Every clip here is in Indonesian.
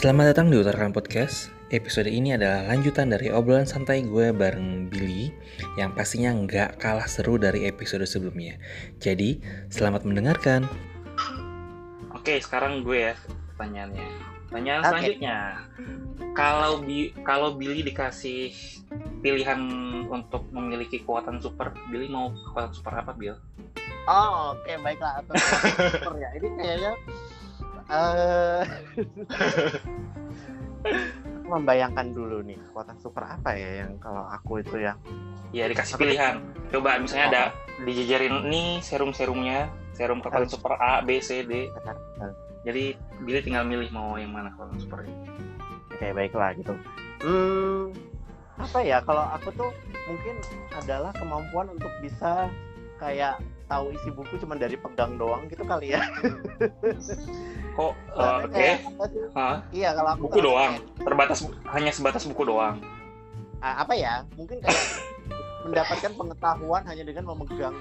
Selamat datang di Utarakan Podcast. Episode ini adalah lanjutan dari obrolan santai gue bareng Billy yang pastinya nggak kalah seru dari episode sebelumnya. Jadi, selamat mendengarkan. Oke, sekarang gue ya pertanyaannya. Pertanyaan Oke. selanjutnya. Kalau bi kalau Billy dikasih pilihan untuk memiliki kekuatan super, Billy mau kekuatan super apa, Bill? Oh, oke baiklah atau super ya. Ini kayaknya eh aku membayangkan dulu nih kekuatan super apa ya yang kalau aku itu ya. Ya dikasih pilihan. Coba misalnya ada dijejerin nih serum-serumnya, serum kekuatan super A, B, C, D. Jadi Billy tinggal milih mau yang mana kekuatan supernya. Oke baiklah gitu. Hmm, apa ya kalau aku tuh mungkin adalah kemampuan untuk bisa kayak tahu isi buku cuma dari pegang doang gitu kali ya. Eh, Soalnya oke? kayak? Hah? Iya kalau aku Buku kalau doang. kayak- Terbatas hanya sebatas buku doang. ah, apa ya? Mungkin kayak mendapatkan pengetahuan hanya dengan memegang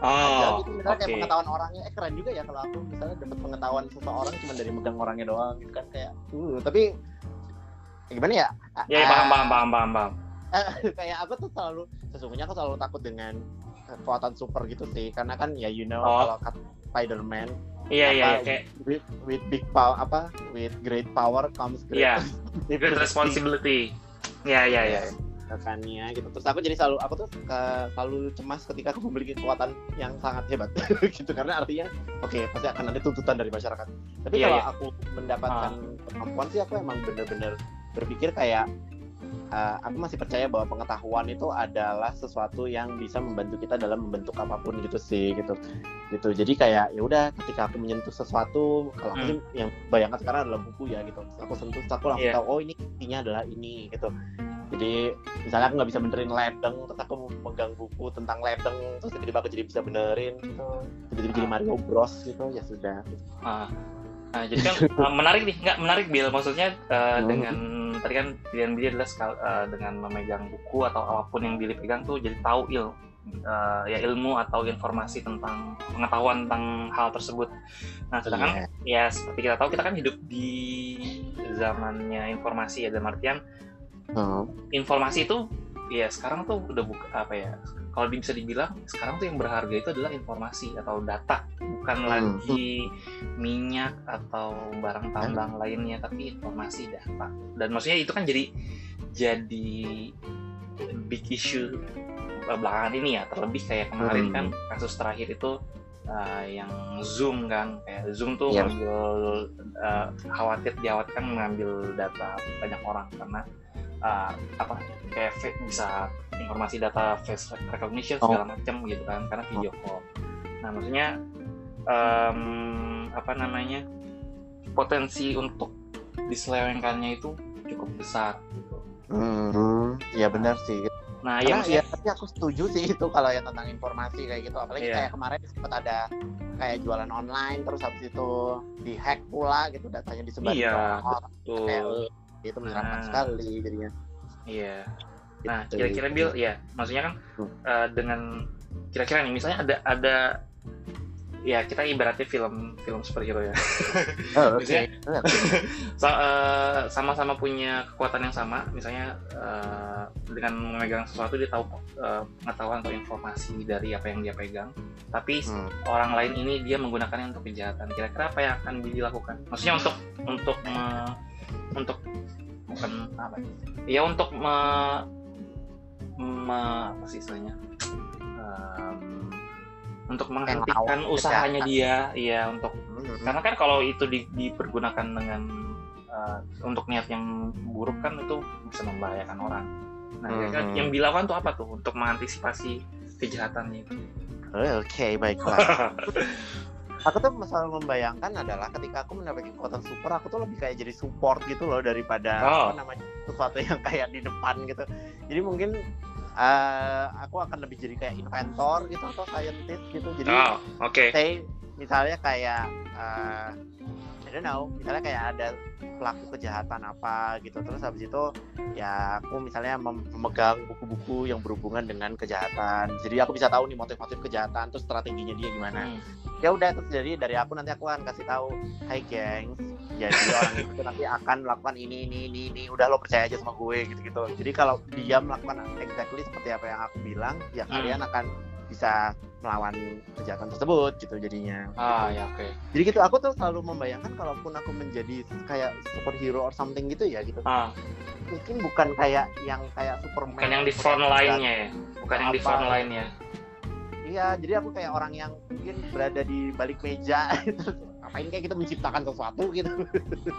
Oh, gitu misalnya kayak oke. pengetahuan orangnya eh keren juga ya kalau aku misalnya dapat pengetahuan seseorang cuma dari megang orangnya doang gitu kan kayak uh tapi ya gimana ya Ya, ya, paham, paham, paham, paham, paham. kayak aku tuh selalu sesungguhnya aku selalu takut dengan kekuatan super gitu sih karena kan ya you know Oh. kalau Spider-Man Iya, iya, iya, kayak with, with big power apa with great power comes great Iya. great responsibility. Iya, iya, iya. rekannya gitu terus aku jadi selalu aku tuh ke- selalu cemas ketika aku memiliki kekuatan yang sangat hebat gitu karena artinya oke pasti akan ada tuntutan dari masyarakat tapi Iya, kalau iya. aku mendapatkan kemampuan sih aku emang bener-bener berpikir kayak eh, aku masih percaya bahwa pengetahuan itu adalah sesuatu yang bisa membantu kita dalam membentuk apa pun gitu sih gitu gitu jadi kayak ya udah ketika aku menyentuh sesuatu kalau aku Hmm. yang bayangkan sekarang adalah buku ya gitu aku sentuh aku langsung Iya. tahu oh ini intinya adalah ini gitu jadi misalnya aku nggak bisa benerin ledeng terus aku megang buku tentang ledeng terus tiba-tiba aku jadi bisa benerin gitu tiba-tiba jadi Ah. Mario Bros gitu ya sudah Ah. Nah, jadi kan eh, menarik nih, nggak menarik Bill. Maksudnya eh, Hmm. dengan tadi kan pilihan Billy adalah eh, dengan memegang buku atau apa pun yang Billy pegang tuh jadi tahu il eh, ya ilmu atau informasi tentang pengetahuan tentang hal tersebut. Nah, sedangkan Iya. ya seperti kita tahu kita kan hidup di zamannya informasi ya dalam artian Hmm. informasi itu ya sekarang tuh udah buka apa ya kalau bisa dibilang sekarang tuh yang berharga itu adalah informasi atau data bukan Hmm. lagi minyak atau barang tambang lainnya tapi informasi data dan maksudnya itu kan jadi jadi big issue belakangan ini ya terlebih kayak kemarin Hmm. kan kasus terakhir itu uh, yang zoom kan kayak zoom tuh Iya. ngambil uh, khawatir dikhawatirkan mengambil data banyak orang karena uh, apa kayak bisa informasi data face recognition Oh. segala macam gitu kan karena video call. Nah maksudnya em, apa namanya potensi untuk diselewengkannya itu cukup besar gitu. Hmm, ya benar sih. Nah ya maksudnya ya, tapi aku setuju sih itu kalau yang tentang informasi kayak gitu. Apalagi Iya. kayak kemarin sempat ada kayak jualan online terus habis itu dihack pula gitu datanya disebar Iya, ke orang-orang. tuh Kayak, itu menyeramkan Nah. sekali jadinya. iya. Nah Gitu. kira-kira Bill ya maksudnya kan Hmm. eh, dengan kira-kira nih misalnya ada ada ya kita ibaratnya film film superhero ya. Oh. Misalnya- Sa- eh, sama-sama punya kekuatan yang sama. Misalnya eh, dengan memegang sesuatu dia tahu pengetahuan atau informasi dari apa yang dia pegang. Tapi Hmm. orang lain ini dia menggunakannya untuk kejahatan. Kira-kira apa yang akan dilakukan? Maksudnya untuk untuk me- untuk bukan apa ya? Untuk me, me- apa sih istilahnya untuk menghentikan usahanya kejahatan. dia ya untuk Hmm. karena kan kalau itu di- dipergunakan dengan uh, untuk niat yang buruk kan itu bisa membahayakan orang. Nah, Hmm. yang dilakukan tuh apa tuh untuk mengantisipasi kejahatannya itu? Oke, baiklah. aku tuh selalu membayangkan adalah ketika aku mendapatkan kekuatan super, aku tuh lebih kayak jadi support gitu loh daripada Oh. apa namanya sesuatu yang kayak di depan gitu. Jadi mungkin eh, aku akan lebih jadi kayak inventor gitu atau scientist gitu. Jadi Oh, oke. say misalnya kayak eh, I don't know, misalnya kayak ada pelaku kejahatan apa gitu terus habis itu ya aku misalnya mem- memegang buku-buku yang berhubungan dengan kejahatan jadi aku bisa tahu nih motif-motif kejahatan terus strateginya dia gimana Hmm. ya udah terus jadi dari aku nanti aku akan kasih tahu hai gengs jadi orang itu nanti akan melakukan ini ini ini ini. Udah lo percaya aja sama gue gitu gitu jadi kalau dia melakukan exactly seperti apa yang aku bilang ya Hmm. kalian akan bisa melawan kejahatan tersebut gitu jadinya. Ah ya oke. Jadi gitu aku tuh selalu membayangkan kalaupun aku menjadi kayak superhero or something gitu ya gitu. Ah. Mungkin bukan kayak yang kayak Superman bukan yang di front line-nya ya? Bukan yang di Apa? front line-nya? Iya, jadi aku kayak orang yang mungkin berada di balik meja terus ngapain kayak kita menciptakan sesuatu gitu.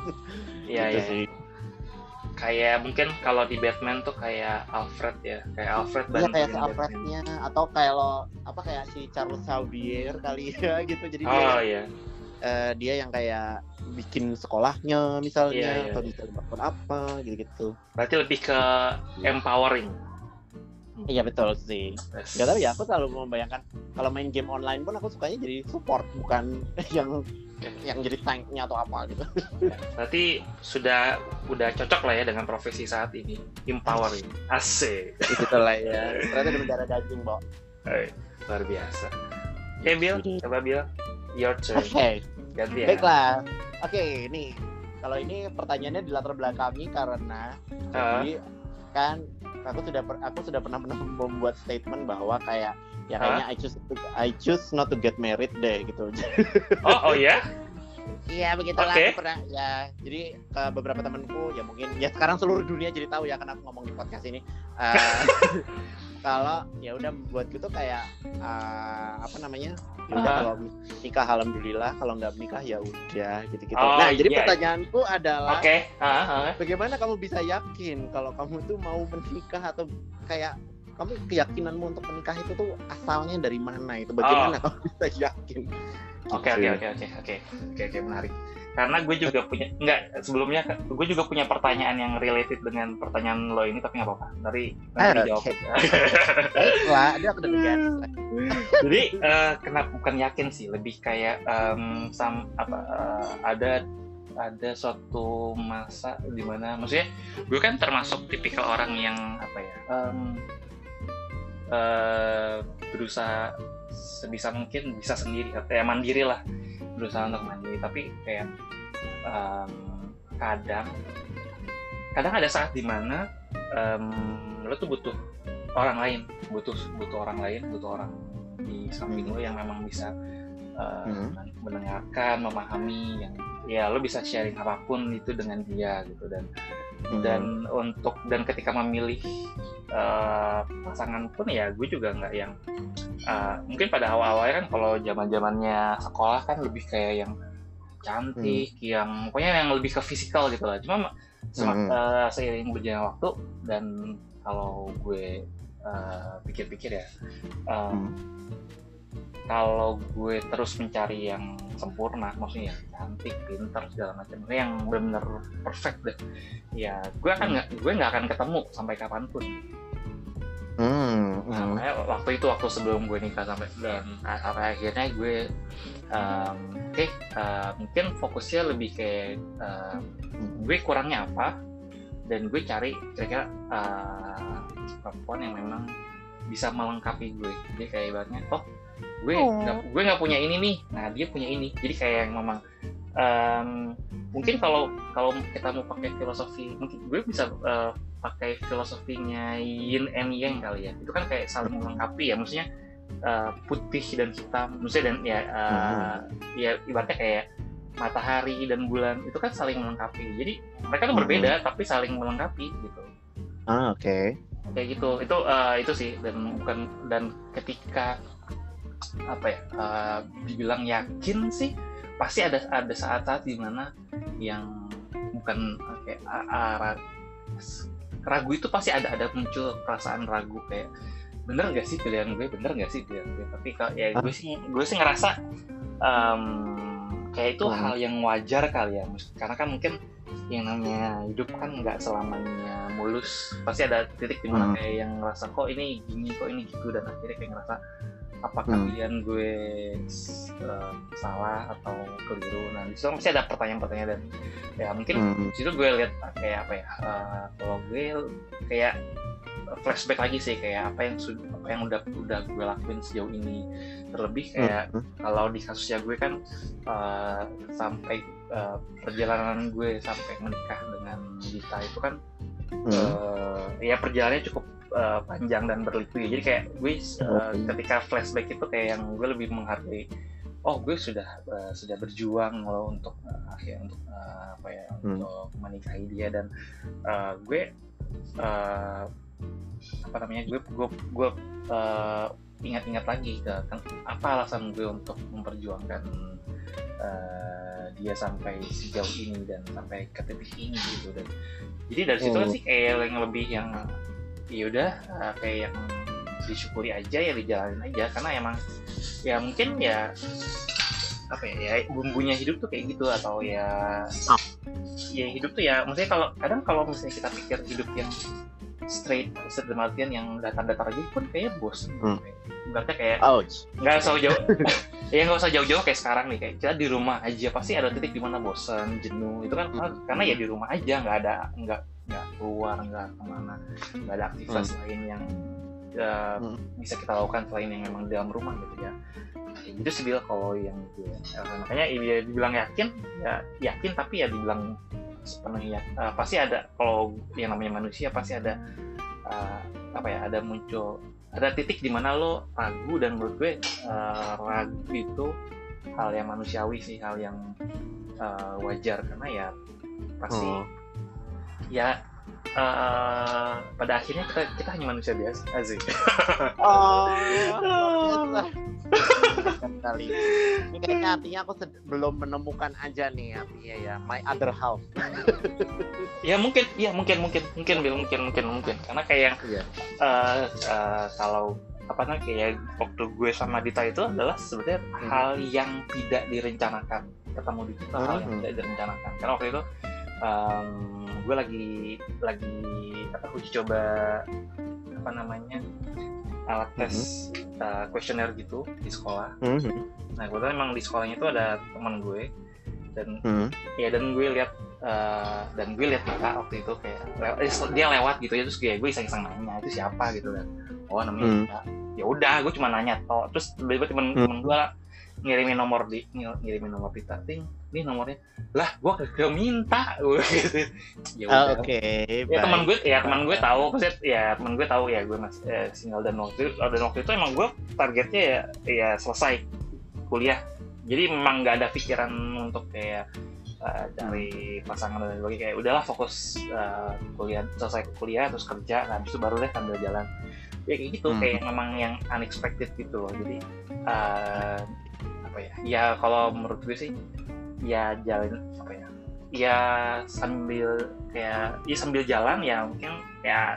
iya Gitu iya sih. kayak mungkin kalau di Batman tuh kayak Alfred ya kayak Alfred Iya kayak si. Alfrednya atau kayak lo apa kayak si Charles Xavier kali ya gitu. Jadi dia oh yang, iya eh, dia yang kayak bikin sekolahnya misalnya Iya, iya, atau melakukan apa gitu-gitu. berarti lebih ke empowering Iya betul sih. Gak tahu ya, aku selalu membayangkan kalau main game online pun aku sukanya jadi support bukan yang yang jadi tanknya atau apa gitu. Ya, berarti sudah udah cocok lah ya dengan profesi saat ini empowering asik Gitu lah ya. Ternyata ada mendarah daging, Mbak. Eh, luar biasa oke Bill coba Bill your turn Oke. ganti ya Baiklah. Oke, ini kalau ini pertanyaannya di latar belakangi karena Ah. jadi kan aku sudah per- aku sudah pernah pernah membuat statement bahwa kayak ya kayaknya I choose to, I choose not to get married deh gitu. oh oh ya Iya begitulah Oke. aku pernah ya. Jadi ke beberapa temanku ya mungkin ya sekarang seluruh dunia jadi tahu ya karena aku ngomong di podcast ini. Eh, kalau ya udah buat gitu kayak eh, apa namanya? Ya udah Aha. kalau nikah alhamdulillah, kalau nggak nikah ya udah gitu-gitu. Oh, nah, jadi iya. pertanyaanku adalah oke ah, ah. bagaimana kamu bisa yakin kalau kamu tuh mau menikah atau kayak kamu keyakinanmu untuk menikah itu tuh asalnya dari mana itu bagaimana kamu bisa yakin Oke oke oke oke oke oke oke menarik. Karena gue juga punya enggak sebelumnya gue juga punya pertanyaan yang related dengan pertanyaan lo ini tapi nggak apa-apa. Dari nanti Ah, dijawab. oke. baiklah dia aku lah. Jadi eh, kenapa bukan yakin sih, lebih kayak em, sam apa eh, ada ada suatu masa di mana maksudnya gue kan termasuk tipikal orang yang apa ya em, eh, berusaha sebisa mungkin bisa sendiri atau ya mandiri lah. Berusaha untuk mandiri. Tapi kayak em, kadang kadang ada saat di mana em, lo tuh butuh orang lain. Butuh butuh orang lain butuh orang di samping Hmm. lo yang memang bisa uh, Hmm. mendengarkan memahami yang ya lo bisa sharing apa pun itu dengan dia gitu. Dan dan untuk dan ketika memilih uh, pasangan pun ya gue juga nggak yang uh, mungkin pada awal-awalnya kan kalau zaman zamannya sekolah kan lebih kayak yang cantik yang pokoknya yang lebih ke fisikal gitu lah. Cuma Hmm. uh, seiring berjalannya waktu dan kalau gue uh, pikir-pikir ya um, kalau gue terus mencari yang sempurna maksudnya yang cantik pintar segala macam yang benar-benar perfect deh. Ya gue akan nggak gue nggak akan ketemu sampai kapan pun Hmm, Nah, hmm. waktu itu waktu sebelum gue nikah sampai dan sampai akhirnya gue um, oke uh, mungkin fokusnya lebih kayak uh, gue kurangnya apa dan gue cari kira-kira uh, perempuan yang memang bisa melengkapi gue jadi kayak ibaratnya oh gue Oh. nggak gue nggak punya ini nih nah dia punya ini jadi kayak yang memang um, mungkin kalau kalau kita mau pakai filosofi mungkin gue bisa uh, pakai filosofinya yin and yang kali ya. Itu kan kayak saling melengkapi ya maksudnya uh, putih dan hitam maksudnya dan ya uh, ya ibaratnya kayak matahari dan bulan itu kan saling melengkapi. Jadi mereka tuh berbeda tapi saling melengkapi gitu. Ah, oke. kayak gitu. Itu uh, itu sih dan bukan dan ketika apa ya uh, dibilang yakin sih pasti ada ada saat-saat di mana yang bukan kayak a- a- ra- ragu itu pasti ada ada muncul perasaan ragu kayak bener gak sih pilihan gue? Bener gak sih pilihan gue? Tapi kalau ya gue sih gue sih ngerasa um, kayak itu Hmm. hal yang wajar kali ya. Karena kan mungkin yang namanya hidup kan nggak selamanya mulus. Pasti ada titik di mana Hmm. kayak yang ngerasa kok ini gini kok ini gitu dan akhirnya kayak ngerasa apakah Hmm. pilihan gue uh, salah atau keliru nah di situ masih ada pertanyaan-pertanyaan dan ya mungkin Hmm. di situ gue lihat kayak apa ya uh, kalau gue kayak flashback lagi sih kayak apa yang sudah apa yang udah udah gue lakuin sejauh ini terlebih kayak Hmm. kalau di kasusnya gue kan uh, sampai uh, perjalanan gue sampai menikah dengan Dita itu kan Hmm. uh, ya perjalanannya cukup uh, panjang dan berliku ya jadi kayak gue uh, ketika flashback itu kayak yang gue lebih menghargai oh gue sudah uh, sudah berjuang loh untuk uh, akhirnya untuk uh, apa ya Hmm. untuk menikahi dia dan uh, gue uh, apa namanya gue gue gue uh, ingat-ingat lagi ke apa alasan gue untuk memperjuangkan uh, dia sampai sejauh ini dan sampai ke titik ini gitu. Dan jadi dari situ Hmm. sih kayak yang lebih yang ya udah uh, kayak yang disyukuri aja ya dijalanin aja. Karena emang ya mungkin ya apa ya, ya bumbunya hidup tuh kayak gitu atau ya ya hidup tuh ya maksudnya kalau kadang kalau misalnya kita pikir hidup yang straight straight artian yang datar-datar aja pun kayaknya bos Hmm. berarti kayak Ouch. nggak usah jauh ya nggak usah jauh-jauh kayak sekarang nih kayak kita di rumah aja pasti ada titik di mana bosan jenuh itu kan Hmm. karena ya di rumah aja nggak ada nggak nggak keluar nggak ke mana nggak ada aktivitas lain yang uh, Hmm. bisa kita lakukan selain yang memang dalam rumah gitu ya kayak gitu sih kalau yang gue eh, makanya ya dibilang yakin ya yakin tapi ya dibilang sepenuhnya eh, pasti ada kalau yang namanya manusia pasti ada eh, apa ya ada muncul ada titik di mana lo ragu dan menurut gue eh, ragu itu hal yang manusiawi sih hal yang eh, wajar karena ya pasti Oh. ya eh, pada akhirnya kita kita hanya manusia biasa asik Oh. kali. Ini kayaknya artinya aku belum menemukan aja nih artinya ya my other half. ya mungkin ya mungkin mungkin mungkin Bil, mungkin mungkin mungkin karena kayak yang Iya. eh, eh, kalau apa namanya kayak waktu gue sama Dita itu adalah sebenarnya hal yang tidak direncanakan ketemu di kita hal yang Hmm. tidak direncanakan karena waktu itu em, gue lagi lagi apa uji coba apa namanya alat tes eh, kuesioner gitu di sekolah Mhm. nah gue emang di sekolahnya itu ada teman gue dan Mhm. ya dan gue lihat eh, dan gue lihat Dita waktu itu kayak lew- eh, dia lewat gitu ya terus kayak gue iseng-iseng nanya itu siapa gitu kan oh namanya Hmm. Dita ya udah gue cuma nanya toh terus tiba-tiba temen Hmm. temen gue ngirimin nomor di ngirimin nomor Dita ting ini nomornya. Lah gue kagak minta gue gitu. Ya Ah, Oke, ya teman gue ya teman gue tahu maksudnya ya teman gue tahu ya gue masih eh, single dan waktu dan waktu itu emang gue targetnya ya ya selesai kuliah. Jadi memang nggak ada pikiran untuk kayak eh, cari pasangan dan sebagainya. Kayak udahlah fokus eh, kuliah selesai kuliah terus kerja nah habis itu baru deh sambil jalan. Ya kayak gitu Hmm. kayak memang yang unexpected gitu loh. Jadi eh, apa ya? Ya kalau menurut gue sih ya jalan apa ya? ya sambil kayak ya sambil jalan ya mungkin ya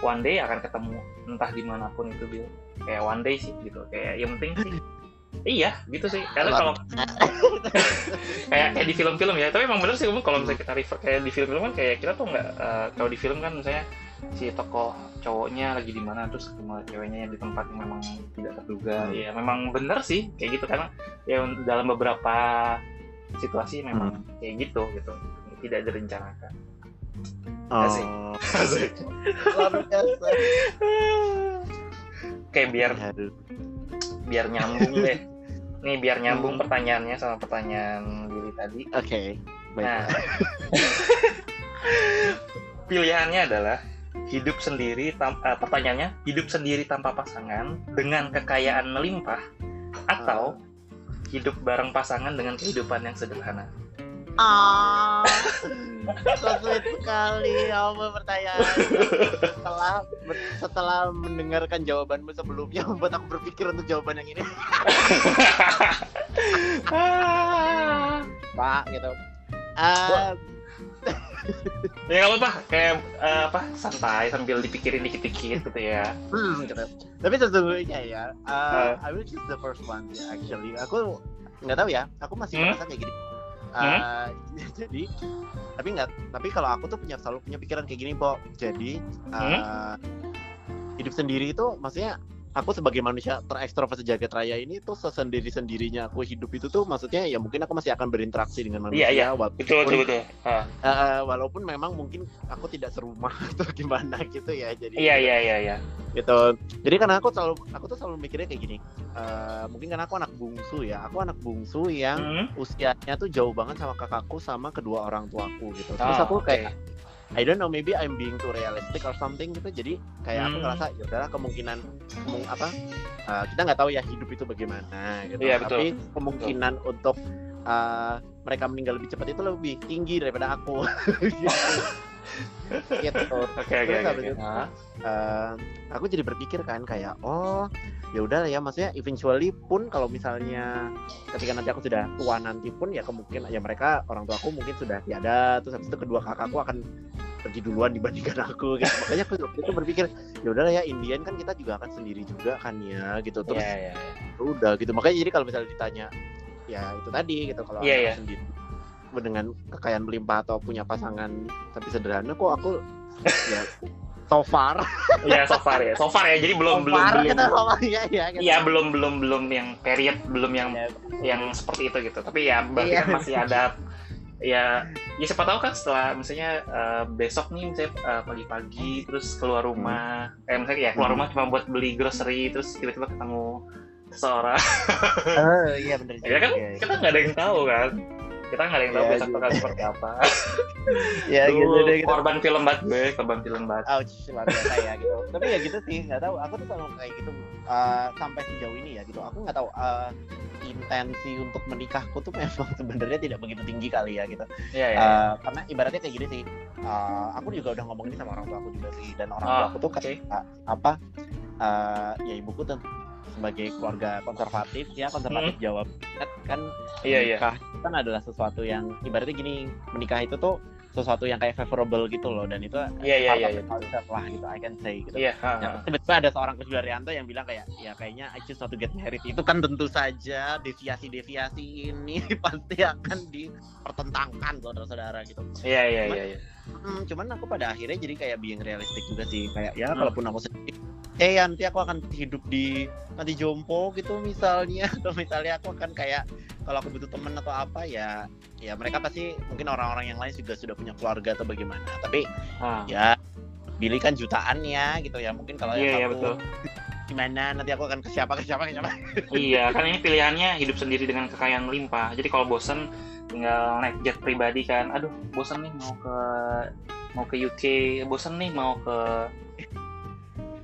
one day akan ketemu. Entah di mana pun itu Bill kayak one day sih gitu. Kayak yang penting sih iya gitu sih. Karena kalau kayak kayak di film-film ya. Tapi emang bener sih kalau misalnya kita refer kayak di film-film kan kayak kita tuh nggak eh, kalau di film kan misalnya si tokoh cowoknya lagi di mana terus ketemu ceweknya yang di tempat yang memang tidak terduga Hmm. ya memang bener sih kayak gitu karena ya dalam beberapa situasi memang kayak gitu gitu tidak direncanakan Asik. Oh, Asik. kayak biar Aduh. biar nyambung deh nih biar nyambung Hmm. pertanyaannya sama pertanyaan Billy tadi Oke, baik. Nah, pilihannya adalah hidup sendiri tam- eh, pertanyaannya hidup sendiri tanpa pasangan dengan kekayaan melimpah atau hidup bareng pasangan dengan kehidupan yang sederhana. Ah, sweet sekali ya ampun pertanyaan. Setelah setelah mendengarkan jawabanmu sebelumnya membuat aku berpikir untuk jawaban yang ini. Pak gitu. Ah, ya nggak apa-apa, kayak eh, apa santai sambil dipikirin dikit-dikit gitu ya. hmm, gitu. Tapi sesungguhnya ya, uh, Uh. I will choose the first one sih, actually. Aku nggak tahu ya, aku masih Hmm? merasa kayak gini. Uh, jadi tapi nggak tapi kalau aku tuh punya selalu punya pikiran kayak gini po jadi uh, hidup sendiri itu maksudnya aku sebagai manusia terekstrovert sejagat raya ini tuh sesendiri sendirinya aku hidup itu tuh maksudnya ya mungkin aku masih akan berinteraksi dengan manusia Iya, iya. walaupun, betul betul betul. Eh, walaupun memang mungkin aku tidak serumah atau gimana gitu ya jadi iya iya iya iya. gitu. Jadi karena aku selalu aku tuh selalu mikirnya kayak gini eh, mungkin karena aku anak bungsu ya aku anak bungsu yang Hmm. usianya tuh jauh banget sama kakakku sama kedua orang tuaku gitu. Terus Ah, aku kayak I don't know maybe I'm being too realistic or something gitu jadi kayak aku Hmm. ngerasa ya udahlah kemungkinan kemung apa uh, kita nggak tahu ya hidup itu bagaimana gitu Iya, betul. tapi kemungkinan untuk uh, mereka meninggal lebih cepat itu lebih tinggi daripada aku gitu. oke oke oke Ah. uh, aku jadi berpikir kan kayak oh ya udah ya maksudnya eventually pun kalau misalnya ketika nanti aku sudah tua nanti pun ya kemungkinan ya mereka orang tua aku mungkin sudah tiada. Terus habis itu kedua kakakku akan pergi duluan dibandingkan aku gitu. Makanya aku waktu itu berpikir ya udahlah ya Indian kan kita juga akan sendiri juga kan ya gitu. Terus iya, iya. ya udah gitu. Makanya jadi kalau misalnya ditanya ya itu tadi gitu. Kalau aku iya. sendiri dengan kekayaan berlimpah atau punya pasangan tapi sederhana kok aku ya so far Iya, so far ya. So far ya. Jadi belum so belum far belum. gitu sama ya ya gitu. Iya, belum belum belum yang period, belum yang Ya, yang seperti itu gitu. Tapi ya berarti Iya. kan masih ada ya ya siapa tahu kan setelah misalnya eh, besok nih misalnya eh, pagi-pagi terus keluar rumah eh misalnya ya keluar Hmm. rumah cuma buat beli grocery terus tiba-tiba ketemu seseorang Oh, iya bener ya kan Iya, iya. kita nggak ada yang tahu kan kita nggak ada yang tahu Iya, besok iya. bakal seperti apa. Ya Lu gitu deh gitu. korban film banget gue korban film banget. Ouch luar biasa ya gitu. Tapi ya gitu sih nggak tahu. Aku tuh selalu kayak gitu eh, sampai sejauh ini ya gitu. Aku nggak tahu eh, intensi untuk menikahku tuh memang sebenarnya tidak begitu tinggi kali ya gitu. Iya ya Eh, karena ibaratnya kayak gini sih eh, aku juga udah ngomong ini sama orang tua aku juga sih. Dan orang tua Ah, aku tuh kayak apa eh, ya ibuku tuh sebagai keluarga konservatif. Ya konservatif Jawa Barat kan iya iya kan adalah sesuatu yang ibaratnya gini menikah itu tuh sesuatu yang kayak favorable gitu loh dan itu Iya, iya, iya, iya. the culture lah gitu I can say gitu iya ha, Ya, tiba-tiba ada seorang Kus Daryanto yang bilang kayak ya kayaknya I just want to get married itu kan tentu saja deviasi-deviasi ini pasti akan dipertentangkan saudara-saudara gitu. iya iya iya iya. Hmm, cuman aku pada akhirnya jadi kayak being realistic juga sih kayak ya Hmm. kalaupun aku sendiri eh nanti aku akan hidup di nanti jompo gitu misalnya atau misalnya aku akan kayak kalau aku butuh temen atau apa ya ya mereka pasti mungkin orang-orang yang lain juga sudah punya keluarga atau bagaimana tapi Ah. ya Billy kan jutaan ya gitu ya mungkin kalau Iya, yang iya, satu betul. gimana nanti aku akan ke siapa ke siapa ke siapa Iya, kan ini pilihannya hidup sendiri dengan kekayaan melimpah. Jadi kalau bosen tinggal naik jet pribadi kan. Aduh, bosen nih mau ke mau ke UK, bosen nih mau ke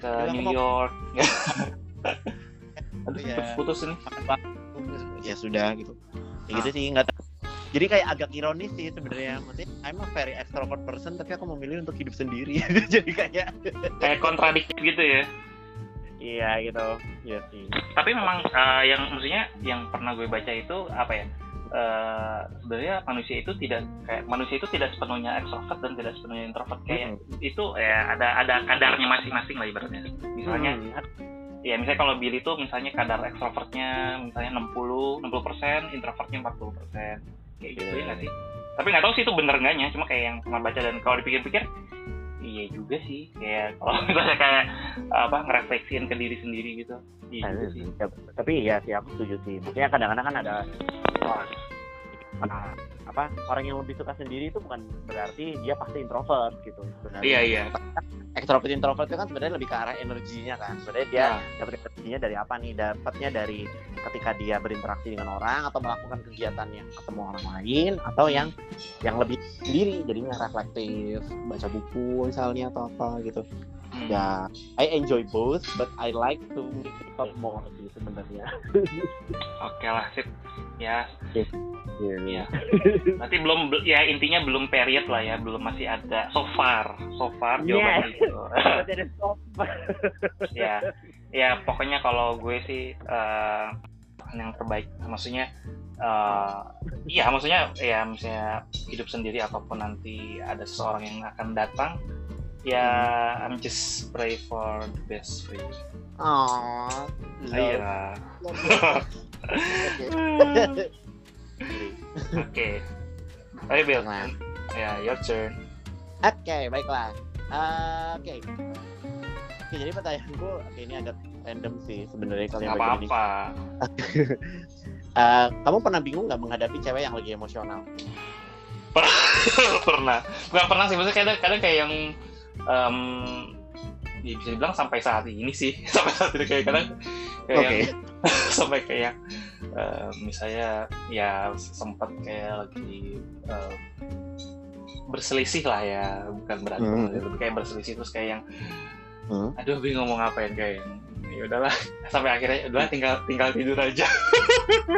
ke aku New mau- York. Aduh, Iya. putus ini. ya sudah gitu ya gitu Ah. sih nggak jadi kayak agak ironis sih sebenarnya maksudnya I'm a very extrovert person tapi aku memilih untuk hidup sendiri jadi kayak Kayak kontradiktif gitu ya. iya gitu ya sih Tapi memang eh, yang maksudnya yang pernah gue baca itu apa ya? Eh, sebenarnya manusia itu tidak kayak manusia itu tidak sepenuhnya ekstrovert dan tidak sepenuhnya introvert. Kayak itu ya ada ada kadarnya masing-masing lah ibaratnya. Misalnya Hmm, ya misalnya kalau Billy tuh misalnya kadar ekstrovertnya misalnya 60 60 persen introvertnya 40 persen. Kayak gitu ya Iya. nggak sih? Tapi nggak tahu sih itu bener enggaknya cuma kayak yang pernah baca dan kalau dipikir-pikir iya juga sih kayak kalau misalnya kayak apa ngerefleksiin ke diri sendiri gitu. Iya juga sih. tapi ya sih aku setuju sih. Maksudnya kadang-kadang kan ada orang Nah, apa orang yang lebih suka sendiri itu bukan berarti dia pasti introvert gitu. Sebenarnya iya iya ekstrovert introvert itu kan sebenarnya lebih ke arah energinya kan sebenarnya dia Ya. dapat energinya dari apa nih dapatnya dari ketika dia berinteraksi dengan orang atau melakukan kegiatan yang ketemu orang lain atau yang yang lebih sendiri jadinya reflektif baca buku misalnya atau apa gitu Hmm. ya I enjoy both but I like to talk more sih sebenarnya. Oke lah sip. Ya. Iya. nanti belum ya intinya belum period lah ya belum masih ada. So far so far jawabannya itu Masih ada stop. ya. Ya pokoknya kalau gue sih eh, yang terbaik. Maksudnya eh iya maksudnya ya misalnya hidup sendiri ataupun nanti ada seseorang yang akan datang ya I'm just pray for the best for you Love. iya Oke. oke ayo Bill Nah. ya your turn Oke, baiklah. Eh, Oke. Oke, jadi pertanyaanku oke, ini agak random sih sebenarnya kalau yang apa-apa Eh, kamu pernah bingung nggak menghadapi cewek yang lagi emosional? pernah nggak pernah sih maksudnya kadang kadang kayak yang em, ya bisa dibilang sampai saat ini sih sampai saat ini kayak kadang kayak Oke. yang- sampai kayak eh, misalnya ya sempat kayak lagi eh, berselisih lah ya bukan berantem Hmm. lebih kayak berselisih terus kayak yang Hmm. aduh bingung mau ngapain kayak yang, ya udahlah sampai akhirnya udah tinggal tinggal tidur aja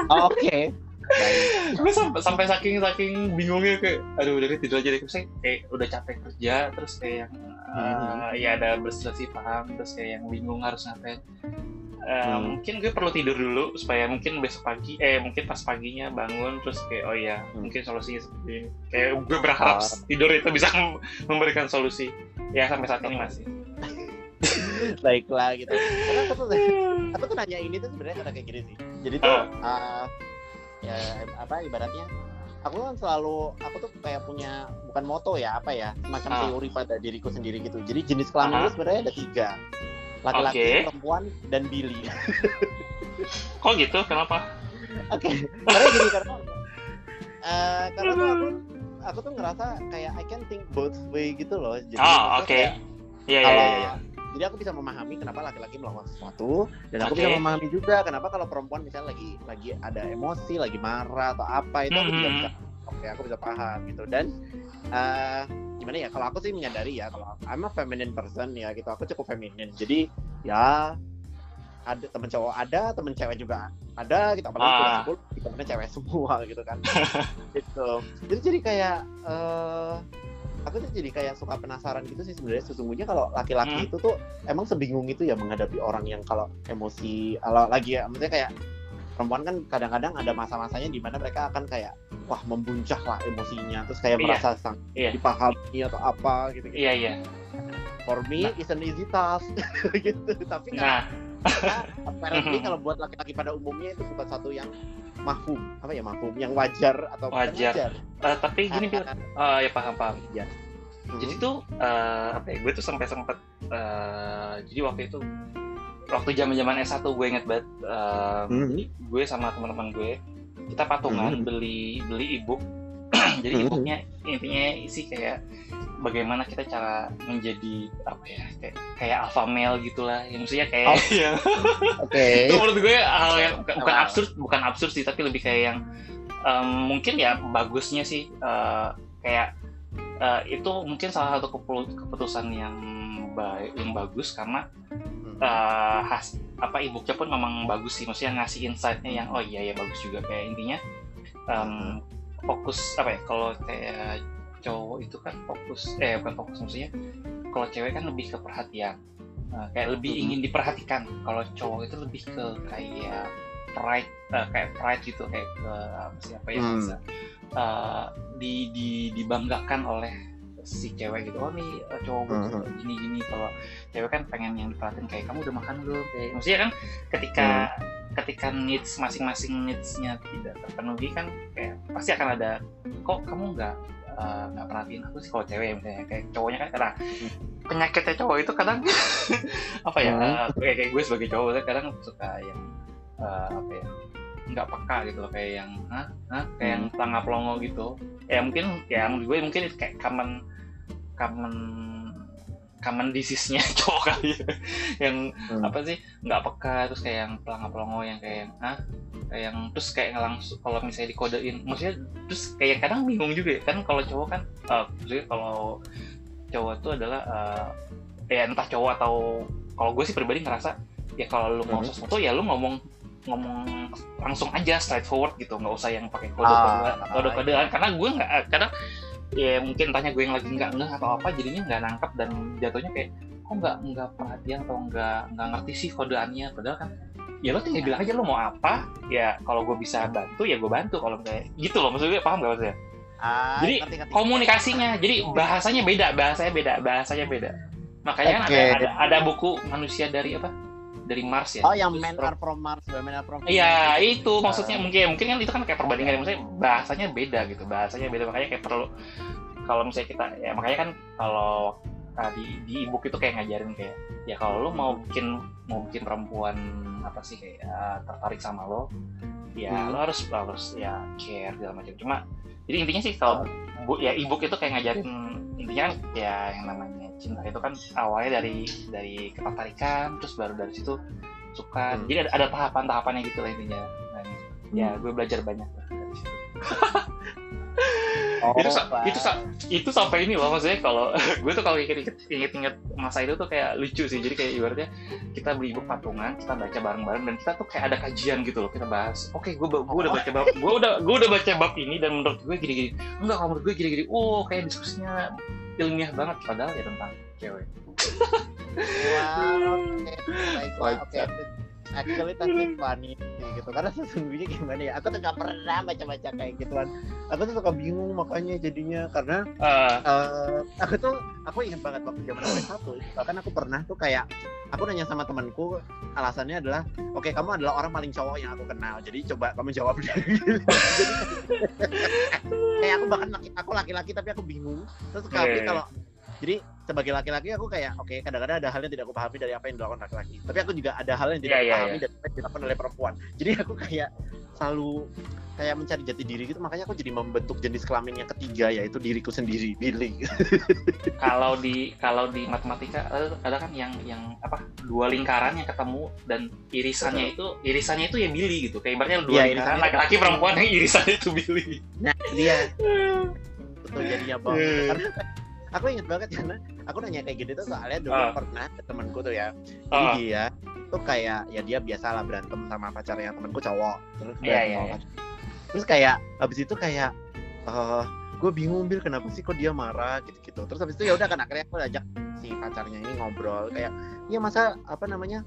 Oh, Oke. Baik. gue sampai sampai saking saking bingungnya kayak aduh udah tidur aja deh kayak udah capek kerja terus kayak yang uh, ya ada berselisih paham terus kayak yang bingung harus ngapain Uh, Hmm. mungkin gue perlu tidur dulu supaya mungkin besok pagi eh mungkin pas paginya bangun terus kayak oh ya Hmm. mungkin solusinya seperti ini kayak gue berharap Ah. tidur itu bisa mem- memberikan solusi ya sampai saat ini masih Baiklah gitu. Karena aku tuh, aku tuh nanya ini tuh sebenarnya karena kayak gini sih. Jadi tuh uh, ya apa ibaratnya aku kan selalu aku tuh kayak punya bukan moto ya apa ya semacam Ah. teori pada diriku sendiri gitu. Jadi jenis kelamin Aha. itu sebenarnya ada tiga laki-laki, Oke. perempuan dan Billy. kok gitu kenapa Oke, karena gini karena eh, karena tuh aku aku tuh ngerasa kayak I can think both way gitu loh. Jadi oh oke kayak iya iya iya. Jadi aku bisa memahami kenapa laki-laki melakukan sesuatu dan aku bisa Oke. memahami juga kenapa kalau perempuan misalnya lagi lagi ada emosi, lagi marah atau apa itu aku juga Mhm. bisa oke aku bisa paham gitu dan eh gimana ya kalau aku sih menyadari ya kalau I'm a feminine person ya gitu aku cukup feminin jadi ya ada temen cowok ada temen cewek juga ada gitu apalagi Ah. kelas 10 temennya cewek semua gitu kan gitu jadi jadi kayak eh aku tuh jadi kayak suka penasaran gitu sih sebenarnya sesungguhnya kalau laki-laki Hmm. itu tuh emang sebingung itu ya menghadapi orang yang kalau emosi kalau lagi ya maksudnya kayak perempuan kan kadang-kadang ada masa-masanya di mana mereka akan kayak wah membuncah lah emosinya terus kayak Iya. merasa sang Iya. dipahami atau apa gitu, gitu. iya iya for me Nah. it's an easy task gitu tapi kan nah apparently kalau buat laki-laki pada umumnya itu bukan satu yang mahfum apa ya mahfum yang wajar atau bukan Wajar. eh, tapi gini Eh, ya paham paham hmm. jadi tuh eh, apa ya gue tuh sampai sempet eh, jadi waktu itu waktu zaman zaman S1 gue inget banget eh, Mhm. jadi gue sama teman-teman gue kita patungan Mhm. beli beli ebook jadi Mhm. ebooknya intinya isi kayak bagaimana kita cara menjadi apa ya kayak kayak alpha male gitulah ya maksudnya kayak Oh. ya oke itu menurut gue hal yang bukan, bukan absurd bukan absurd sih tapi lebih kayak yang em, mungkin ya bagusnya sih eh, kayak eh, itu mungkin salah satu keputusan yang baik yang bagus karena Hmm. eh, has apa e-booknya pun memang bagus sih maksudnya ngasih insight-nya yang oh iya ya bagus juga kayak intinya em, fokus apa ya kalau kayak cowok itu kan fokus eh bukan fokus maksudnya kalau cewek kan lebih ke perhatian. Nah, kayak lebih ingin diperhatikan. Kalau cowok itu lebih ke kayak pride eh, kayak pride gitu kayak ke apa sih apa yang Hmm. bisa eh, di, di dibanggakan oleh si cewek gitu. Oh nih eh, cowok gue Mhm. gini gini kalau cewek kan pengen yang diperhatiin kayak kamu udah makan belum? Kayak maksudnya kan ketika ketika needs masing-masing needs-nya tidak terpenuhi kan kayak pasti akan ada kok kamu nggak eh, nggak perhatiin aku sih kalau cewek? Misalnya kayak cowoknya kan karena penyakitnya cowok itu kadang apa ya Hmm. eh, kayak, kayak gue sebagai cowok tuh kadang suka yang eh, apa ya nggak peka gitu loh kayak yang hah? Hah? Kayak yang pelangga pelongo gitu. Ya mungkin ya gue mungkin kayak common common common disease-nya cowok kali ya. yang Hmm. apa sih nggak peka terus kayak yang pelangga pelongo yang kayak yang ah kayak yang terus kayak langsung kalau misalnya dikodein maksudnya terus kayak kadang bingung juga ya kan kalau cowok kan eh, maksudnya kalau cowok itu adalah eh, ya entah cowok atau kalau gue sih pribadi ngerasa ya kalau lu mau Mhm. sesuatu ya lu ngomong ngomong langsung aja straightforward gitu nggak usah yang pakai kode Ah, kode kodean karena gue nggak kadang ya mungkin tanya gue yang lagi nggak ngeh atau apa jadinya nggak nangkap dan jatuhnya kayak kok nggak nggak perhatian atau nggak nggak ngerti sih kodeannya padahal kan ya lo tinggal bilang aja lo mau apa ya kalau gue bisa bantu ya gue bantu kalau kayak gitu loh maksud gue paham gak maksudnya Ah, Jadi, ngerti, ngerti. komunikasinya jadi bahasanya beda bahasanya beda bahasanya beda makanya kan Oke. ada, ada ada buku manusia dari apa dari Mars ya. Oh, yang men are from Mars, women are from Iya itu. Ah. maksudnya mungkin mungkin kan itu kan kayak perbandingan maksudnya bahasanya beda gitu bahasanya beda. Makanya kayak perlu kalau misalnya kita ya makanya kan kalau uh, di di ebook itu kayak ngajarin kayak ya kalau lo mau bikin mau bikin perempuan apa sih kayak uh, tertarik sama lo ya Hmm. lo harus lo harus ya care segala macam. Cuma jadi intinya sih kalau bu, ya ebook itu kayak ngajarin intinya kan ya yang namanya cinta itu kan awalnya dari dari ketertarikan terus baru dari situ suka. Hmm. jadi ada, ada tahapan-tahapannya gitu lah intinya. Nah, ya gue belajar banyak lah dari situ Oh, itu Pak. itu itu sampai ini loh maksudnya kalau gue tuh kalau inget-inget masa itu tuh kayak lucu sih jadi kayak ibaratnya kita beli buku patungan kita baca bareng-bareng dan kita tuh kayak ada kajian gitu loh kita bahas oke gue gue udah baca bab gue udah gue udah baca bab ini dan menurut gue gini-gini enggak kalau menurut gue gini-gini oh kayak diskusinya ilmiah banget padahal ya tentang cewek Wow, oke, oke. Kocak. Actually tapi funny gitu. Karena sesungguhnya gimana ya aku tuh gak pernah baca-baca kayak gituan. Aku tuh suka bingung makanya jadinya karena Eh, eh aku tuh aku ingat banget waktu zaman satu bahkan aku pernah tuh kayak aku nanya sama temanku alasannya adalah oke kamu adalah orang paling cowok yang aku kenal jadi coba kamu jawab jadi kayak aku bahkan laki, aku laki-laki tapi aku bingung. Terus tapi iya. kalau jadi sebagai laki-laki aku kayak oke kadang-kadang ada hal yang tidak aku pahami dari apa yang dilakukan laki-laki. Tapi aku juga ada hal yang tidak aku iya, pahami dari apa yang dilakukan oleh perempuan. Jadi aku kayak selalu kayak mencari jati diri gitu. Makanya aku jadi membentuk jenis kelamin yang ketiga yaitu diriku sendiri Billy. Kalau di kalau di matematika ada, ada kan yang yang apa dua lingkaran yang ketemu dan irisannya itu irisannya itu ya Billy gitu. Kayak ibaratnya dua irisan iya. laki-laki perempuan yang irisannya itu Billy. Nah dia. Betul jadinya bang. Iya. karena aku inget banget karena aku nanya kayak gitu tuh soalnya dulu Ah. pernah ke temanku tuh ya jadi Ah. dia tuh kayak ya dia biasa lah berantem sama pacarnya temanku cowok terus sama iya. pacar. terus kayak habis itu kayak eh gue bingung bil kenapa sih kok dia marah gitu gitu terus habis itu ya udah kan akhirnya aku ajak si pacarnya ini ngobrol kayak iya masa apa namanya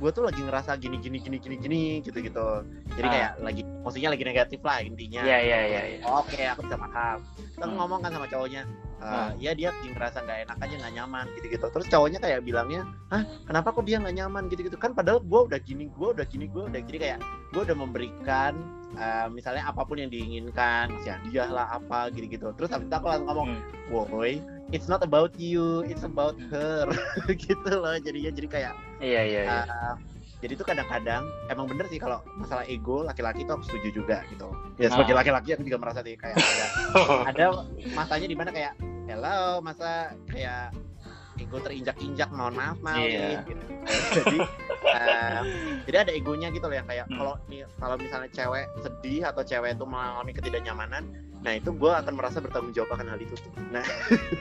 gue tuh lagi ngerasa gini gini gini gini gini gitu gitu jadi Ah. kayak lagi maksudnya lagi negatif lah intinya Iya iya iya. iya. oke aku bisa paham terus Hmm. ngomong kan sama cowoknya Hmm. ya dia ngerasa nggak enak aja nggak nyaman gitu gitu terus cowoknya kayak bilangnya hah kenapa kok dia nggak nyaman gitu gitu kan padahal gue udah gini gue udah gini gue udah gini kayak gue udah memberikan eh, misalnya apa pun yang diinginkan ya dia lah apa gitu gitu terus habis itu aku langsung ngomong Hmm. woi it's not about you it's about her gitu loh jadinya jadi kayak Iya iya iya. Uh, jadi itu kadang-kadang emang bener sih kalau masalah ego laki-laki itu aku setuju juga gitu. Ya sebagai Ah. laki-laki aku juga merasa sih kayak ada ada masanya di mana kayak hello masa kayak ego terinjak-injak mohon maaf Mali Iya. gitu. jadi uh, jadi ada egonya gitu loh yang kayak Hmm. kalau kalau misalnya cewek sedih atau cewek itu mengalami ketidaknyamanan nah itu gue akan merasa bertanggung jawab akan hal itu tuh. nah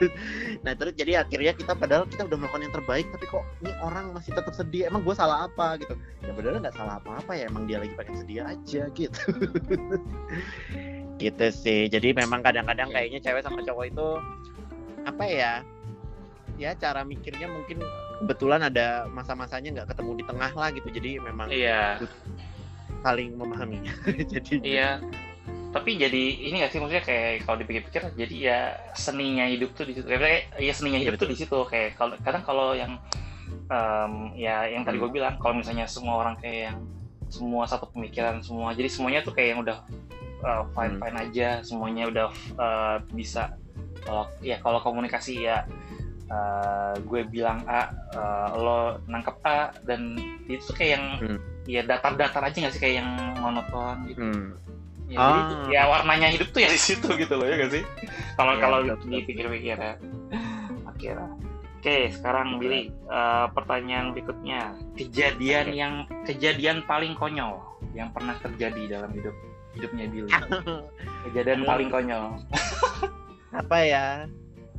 nah terus jadi akhirnya kita padahal kita udah melakukan yang terbaik tapi kok ini orang masih tetap sedih emang gue salah apa gitu ya padahal nggak salah apa-apa ya emang dia lagi pengen sedih aja gitu gitu sih jadi memang kadang-kadang kayaknya cewek sama cowok itu apa ya ya cara mikirnya mungkin kebetulan ada masa-masanya nggak ketemu di tengah lah gitu. Jadi memang Iya. saling memahami. Jadi Iya. Tapi jadi ini gak sih maksudnya kayak kalau dipikir-pikir jadi ya seninya hidup tuh di situ. Kayak ya seninya Iya, hidup tuh di situ. Kayak kalau kadang kalau yang em, ya yang tadi gue bilang kalau misalnya semua orang kayak yang semua satu pemikiran semua jadi semuanya tuh kayak yang udah fine fine aja. Semuanya udah eh, bisa kalau ya kalau komunikasi ya eh, gue bilang A eh, lo nangkep A dan itu tuh kayak yang Hmm. ya datar-datar aja nggak sih kayak yang monoton gitu hmm. Ya, jadi Ah. ya warnanya hidup tuh ya di situ gitu loh ya gak sih? Kalau Iya, kalau dipikir-pikir ya. Oke lah. Oke, sekarang Billy eh, pertanyaan berikutnya. Kejadian yang kejadian paling konyol yang pernah terjadi dalam hidup hidupnya Billy. Kejadian paling konyol. apa ya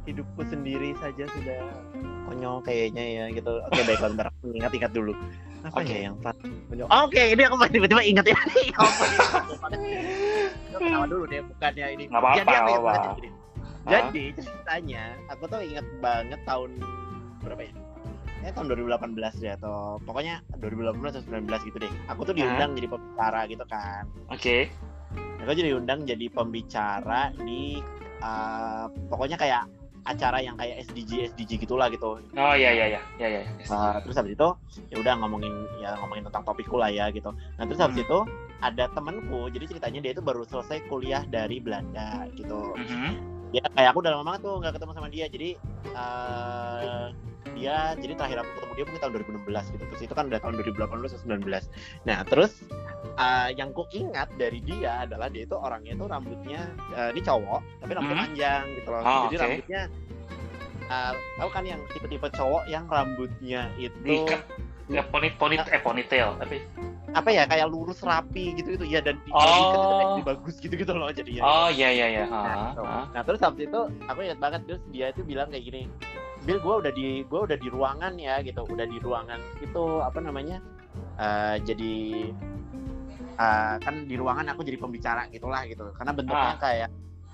hidupku sendiri saja sudah konyol kayaknya ya gitu oke baiklah bentar aku ingat-ingat dulu apa Oke. ya yang paling konyol oke ini aku masih tiba-tiba ingat ya Apa ya? Ketawa dulu deh bukannya ini Nggak apa-apa, jadi ingat banget apa-apa. jadi jadi ceritanya aku tuh ingat banget tahun berapa ya Ya tahun 2018 deh atau pokoknya 2018 atau 19 gitu deh. Aku tuh diundang jadi pembicara gitu kan. Oke. Aku jadi undang jadi pembicara di uh, pokoknya kayak acara yang kayak SDG SDG gitulah gitu. Oh iya iya iya iya iya. Uh, terus habis itu ya udah ngomongin ya ngomongin tentang topikku lah ya gitu. Nah terus habis Hmm. itu ada temenku jadi ceritanya dia itu baru selesai kuliah dari Belanda gitu. Mhm. Ya kayak aku udah lama banget tuh nggak ketemu sama dia jadi eh, dia jadi terakhir aku ketemu dia mungkin tahun 2016 gitu terus itu kan udah tahun 2018 atau 19 nah terus eh, yang ku ingat dari dia adalah dia itu orangnya itu rambutnya eh, ini cowok tapi rambutnya Hmm. panjang gitu loh Oh, jadi oke. rambutnya eh, tahu kan yang tipe-tipe cowok yang rambutnya itu. Ya, eh, ponytail. Tapi, apa ya kayak lurus rapi gitu gitu ya dan di Oh. jadi bagus gitu gitu loh jadi ya oh iya, iya, iya. Nah, Ah, gitu. ah. Nah, terus habis itu aku ingat banget terus dia itu bilang kayak gini, Bill gue udah di gue udah di ruangan ya gitu, udah di ruangan itu apa namanya eh, jadi eh, kan di ruangan aku jadi pembicara gitulah gitu, karena bentuknya Ah. kayak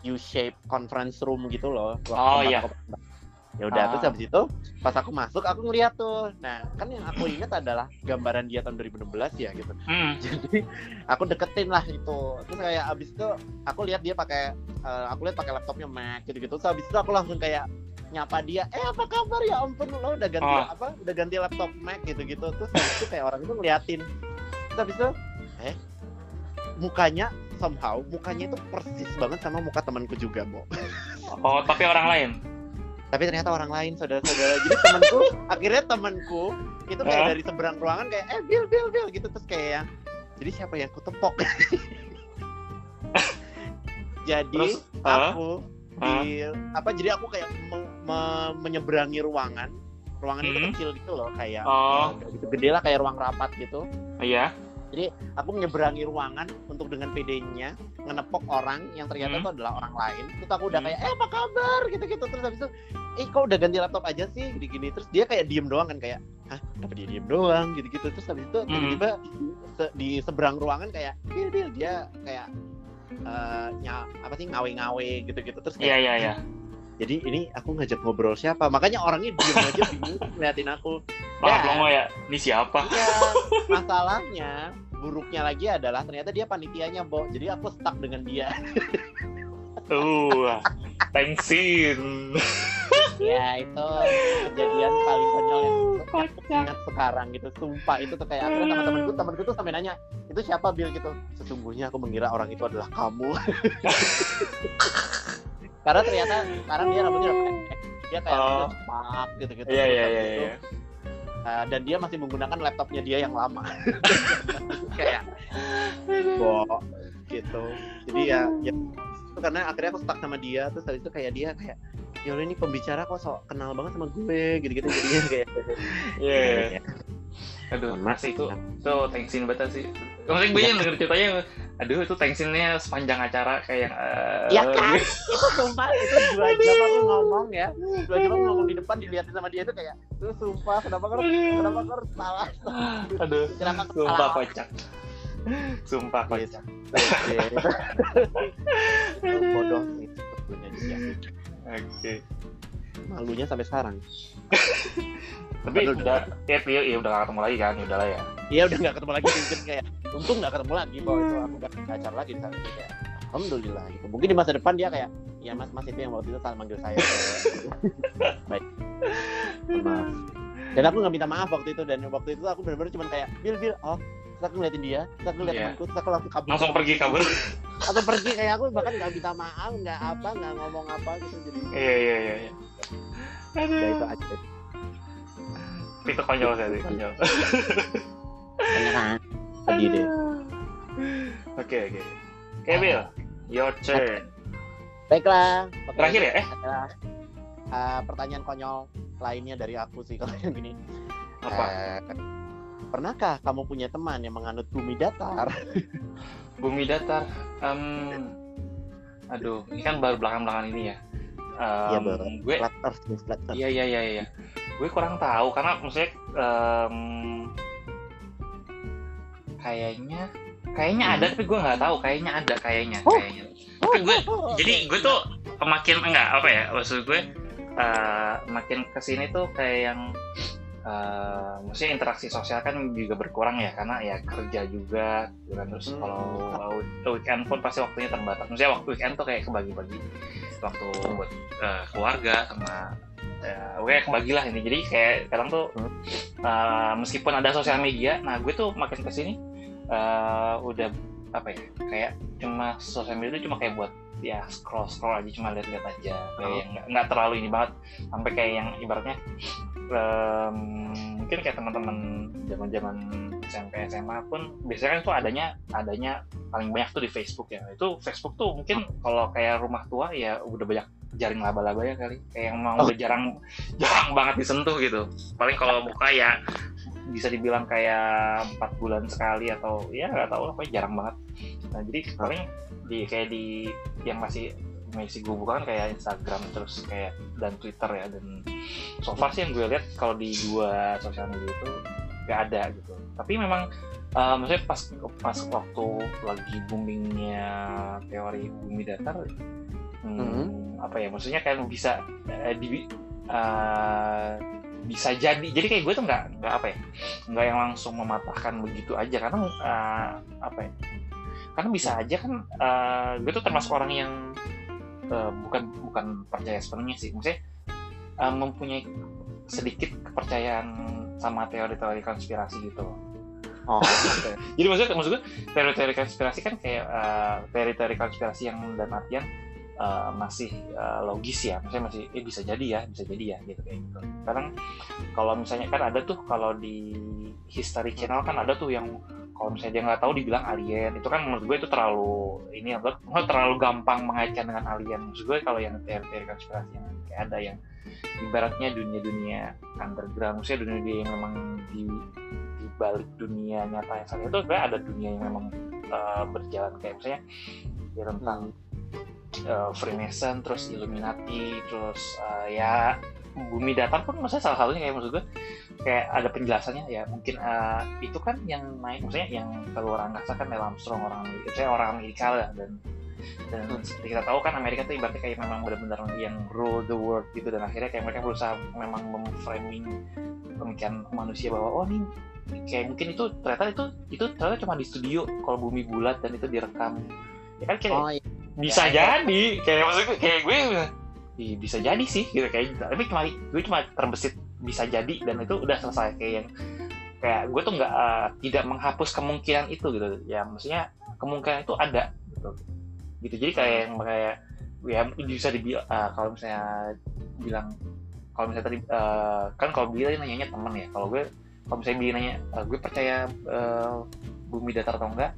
U shape conference room gitu loh. waktu Oh, iya. aku- Ya udah, Ah. terus habis itu pas aku masuk aku ngeliat tuh, nah kan yang aku ingat adalah gambaran dia tahun 2016 ya gitu Hmm. jadi aku deketin lah itu terus kayak abis itu aku lihat dia pakai eh, aku lihat pakai laptopnya Mac gitu gitu terus abis itu aku langsung kayak nyapa dia eh apa kabar ya ampun lo udah ganti Oh. apa udah ganti laptop Mac gitu gitu terus abis itu kayak orang itu ngeliatin terus abis itu eh mukanya somehow mukanya itu persis banget sama muka temanku juga Bo Oh, tapi orang lain. Tapi ternyata orang lain saudara-saudara. Jadi temanku akhirnya temanku itu kayak dari seberang ruangan kayak eh Bill Bill Bill gitu. Terus kayak yang jadi siapa yang kutepok jadi Terus, aku di apa jadi aku kayak me- me- menyeberangi ruangan. Ruangan itu Hmm. kecil gitu loh kayak Oh. nggak gitu gede lah kayak ruang rapat gitu. Iya. Aku menyeberangi ruangan untuk dengan PD-nya ngenepok orang yang ternyata Hmm. itu adalah orang lain. Terus aku udah Hmm. kayak eh apa kabar? Gitu gitu terus habis itu eh kok udah ganti laptop aja sih? Gini gini terus dia kayak diem doang kan kayak hah kenapa dia diem doang? Gitu gitu terus habis itu Hmm. tiba-tiba se- di seberang ruangan kayak bil bil dia kayak eh, nya apa sih ngawe-ngawe gitu gitu terus Iya, kayak iya, iya. jadi ini aku ngajak ngobrol siapa? Makanya orangnya diem aja bingung ngeliatin aku Wah, Ya. belum ya. Ini siapa? Iya, masalahnya buruknya lagi adalah ternyata dia panitianya, Bo. Jadi aku stuck dengan dia. Uh, thanksin. ya, itu kejadian paling konyol yang ingat sekarang gitu. Sumpah itu tuh kayak akhirnya teman-temanku, temanku tuh sampai nanya, "Itu siapa Bill?" gitu. Sesungguhnya aku mengira orang itu adalah kamu. Karena ternyata sekarang dia rambutnya udah pendek. Dia kayak Oh. cepak gitu-gitu. Iya, iya, iya, iya. Uh, dan dia masih menggunakan laptopnya dia yang lama. kayak Bo, gitu. Jadi ya, ya itu karena akhirnya aku stuck sama dia terus habis itu kayak dia kayak ya ini pembicara kok sok kenal banget sama gue gitu-gitu jadinya kayak iya. Aduh, masih itu itu thanksin banget sih. Maksudnya gue yang denger ceritanya, aduh itu thanksinnya sepanjang acara kayak eh, ya kan? itu sumpah itu dua jam aku ngomong ya. Dua jam aku ngomong di depan dilihatin sama dia itu kayak itu sumpah kenapa kau kenapa kau salah. Aduh, kenapa sumpah kocak. Sumpah kocak. itu bodoh sebetulnya dia. Oke. malunya sampai sekarang Tapi Padahal udah ya, ya, ya udah gak ketemu lagi kan, udah lah ya. Iya udah nggak ketemu lagi mungkin kayak untung nggak ketemu lagi bahwa itu aku nggak pacar lagi di sana kayak alhamdulillah gitu mungkin di masa depan dia kayak ya mas mas itu yang waktu itu salah manggil saya baik maaf dan aku nggak minta maaf waktu itu dan waktu itu aku benar-benar cuma kayak bil bil oh terus aku ngeliatin dia terus aku ngeliat Iya. temanku terus aku langsung kabur Langsung pergi kabur. atau pergi kayak aku bahkan nggak minta maaf nggak apa nggak ngomong apa gitu jadi Iya iya iya. Iya. ya itu Aduh. aja Itu konyol sih, konyol. Sedih deh Oke oke. Bill, your turn. baiklah. Terakhir ya? Eh uh, pertanyaan konyol lainnya dari aku sih kalau yang ini. apa? Eh, pernahkah kamu punya teman yang menganut bumi datar? Bumi datar. Em, aduh, ini kan baru belakang-belakangan ini ya. Iya, Bang. gue Flat Earth, nih, flat Earth. Iya iya iya iya. Gue kurang tahu karena maksudnya em, kayaknya kayaknya ada tapi gue nggak tahu kayaknya ada kayaknya Oh. kayaknya. Tapi gue jadi gue tuh makin enggak apa ya maksud gue eh, makin ke sini tuh kayak yang eh, maksudnya interaksi sosial kan juga berkurang ya karena ya kerja juga gitu kan terus Hmm. kalau uh, weekend pun pasti waktunya terbatas maksudnya waktu weekend tuh kayak kebagi-bagi waktu buat eh, keluarga sama ya, gue kebagi lah ini jadi kayak sekarang tuh Hmm. eh, meskipun ada sosial media nah gue tuh makin ke sini eh, udah apa ya kayak cuma sosial media itu cuma kayak buat ya scroll scroll aja cuma lihat-lihat aja kayak Oh. yang nggak- terlalu ini banget sampai kayak yang ibaratnya em, mungkin kayak teman-teman zaman-zaman SMP SMA pun biasanya kan itu adanya adanya paling banyak tuh di Facebook ya. Itu Facebook tuh mungkin kalau kayak rumah tua ya udah banyak jaring laba-laba ya kali. Kayak yang mau Oh. udah jarang jarang banget disentuh gitu. Paling kalau buka ya bisa dibilang kayak empat bulan sekali atau ya nggak tahu lah pokoknya jarang banget. Nah jadi paling di kayak di yang masih masih gue buka kan kayak Instagram terus kayak dan Twitter ya. Dan so far sih yang gue lihat kalau di dua sosial media itu nggak ada gitu tapi memang eh, maksudnya pas pas waktu lagi boomingnya teori bumi datar hmm, Mhm. apa ya maksudnya kayak bisa eh, di eh, bisa jadi jadi kayak gue tuh nggak nggak apa ya nggak yang langsung mematahkan begitu aja. Karena eh, apa ya karena bisa aja kan eh, gue tuh termasuk orang yang eh, bukan bukan percaya sepenuhnya sih. Maksudnya eh, mempunyai sedikit kepercayaan sama teori-teori konspirasi gitu Oh, jadi maksudnya maksud gue teori-teori konspirasi kan kayak eh, teori-teori konspirasi yang dan artian eh, masih eh, logis ya. Maksudnya masih eh bisa jadi ya bisa jadi ya gitu kayak gitu. Sekarang kalau misalnya kan ada tuh kalau di History Channel kan ada tuh yang kalau misalnya dia nggak tahu dibilang alien. Itu kan menurut gue itu terlalu ini gue terlalu gampang mengaitkan dengan alien. Maksud gue kalau yang teori-teori konspirasi yang kayak ada yang ibaratnya dunia-dunia underground maksudnya dunia-dunia yang memang di balik dunia nyata yang saat itu sebenarnya ada dunia yang memang eh, berjalan kayak misalnya ya tentang eh, Freemason terus Illuminati terus eh, ya bumi datar pun maksudnya salah satunya kayak maksud gue kayak ada penjelasannya ya mungkin eh, itu kan yang naik maksudnya yang keluar angkasa kan Neil Armstrong orang saya orang Amerika lah dan dan seperti kita tahu kan Amerika tuh ibaratnya kayak memang benar-benar yang rule the world gitu dan akhirnya kayak mereka berusaha memang memframing pemikiran manusia bahwa oh ini kayak mungkin itu ternyata itu itu ternyata cuma di studio kalau bumi bulat dan itu direkam. Ya kan kayak Oh, iya. bisa ya, jadi. kayak maksud gue kayak gue Ih, bisa jadi sih gitu. Kayak tapi cuma gue cuma terbesit bisa jadi dan itu udah selesai. Kayak yang kayak gue tuh nggak eh, tidak menghapus kemungkinan itu gitu. Ya maksudnya kemungkinan itu ada gitu. Gitu. Jadi kayak yang kayak ya bisa dibilang kalau misalnya bilang kalau misalnya tadi eh, kan kalau tadi nanyanya temen ya. Kalau gue kalau misalnya Billy nanya eh, gue percaya eh, bumi datar atau enggak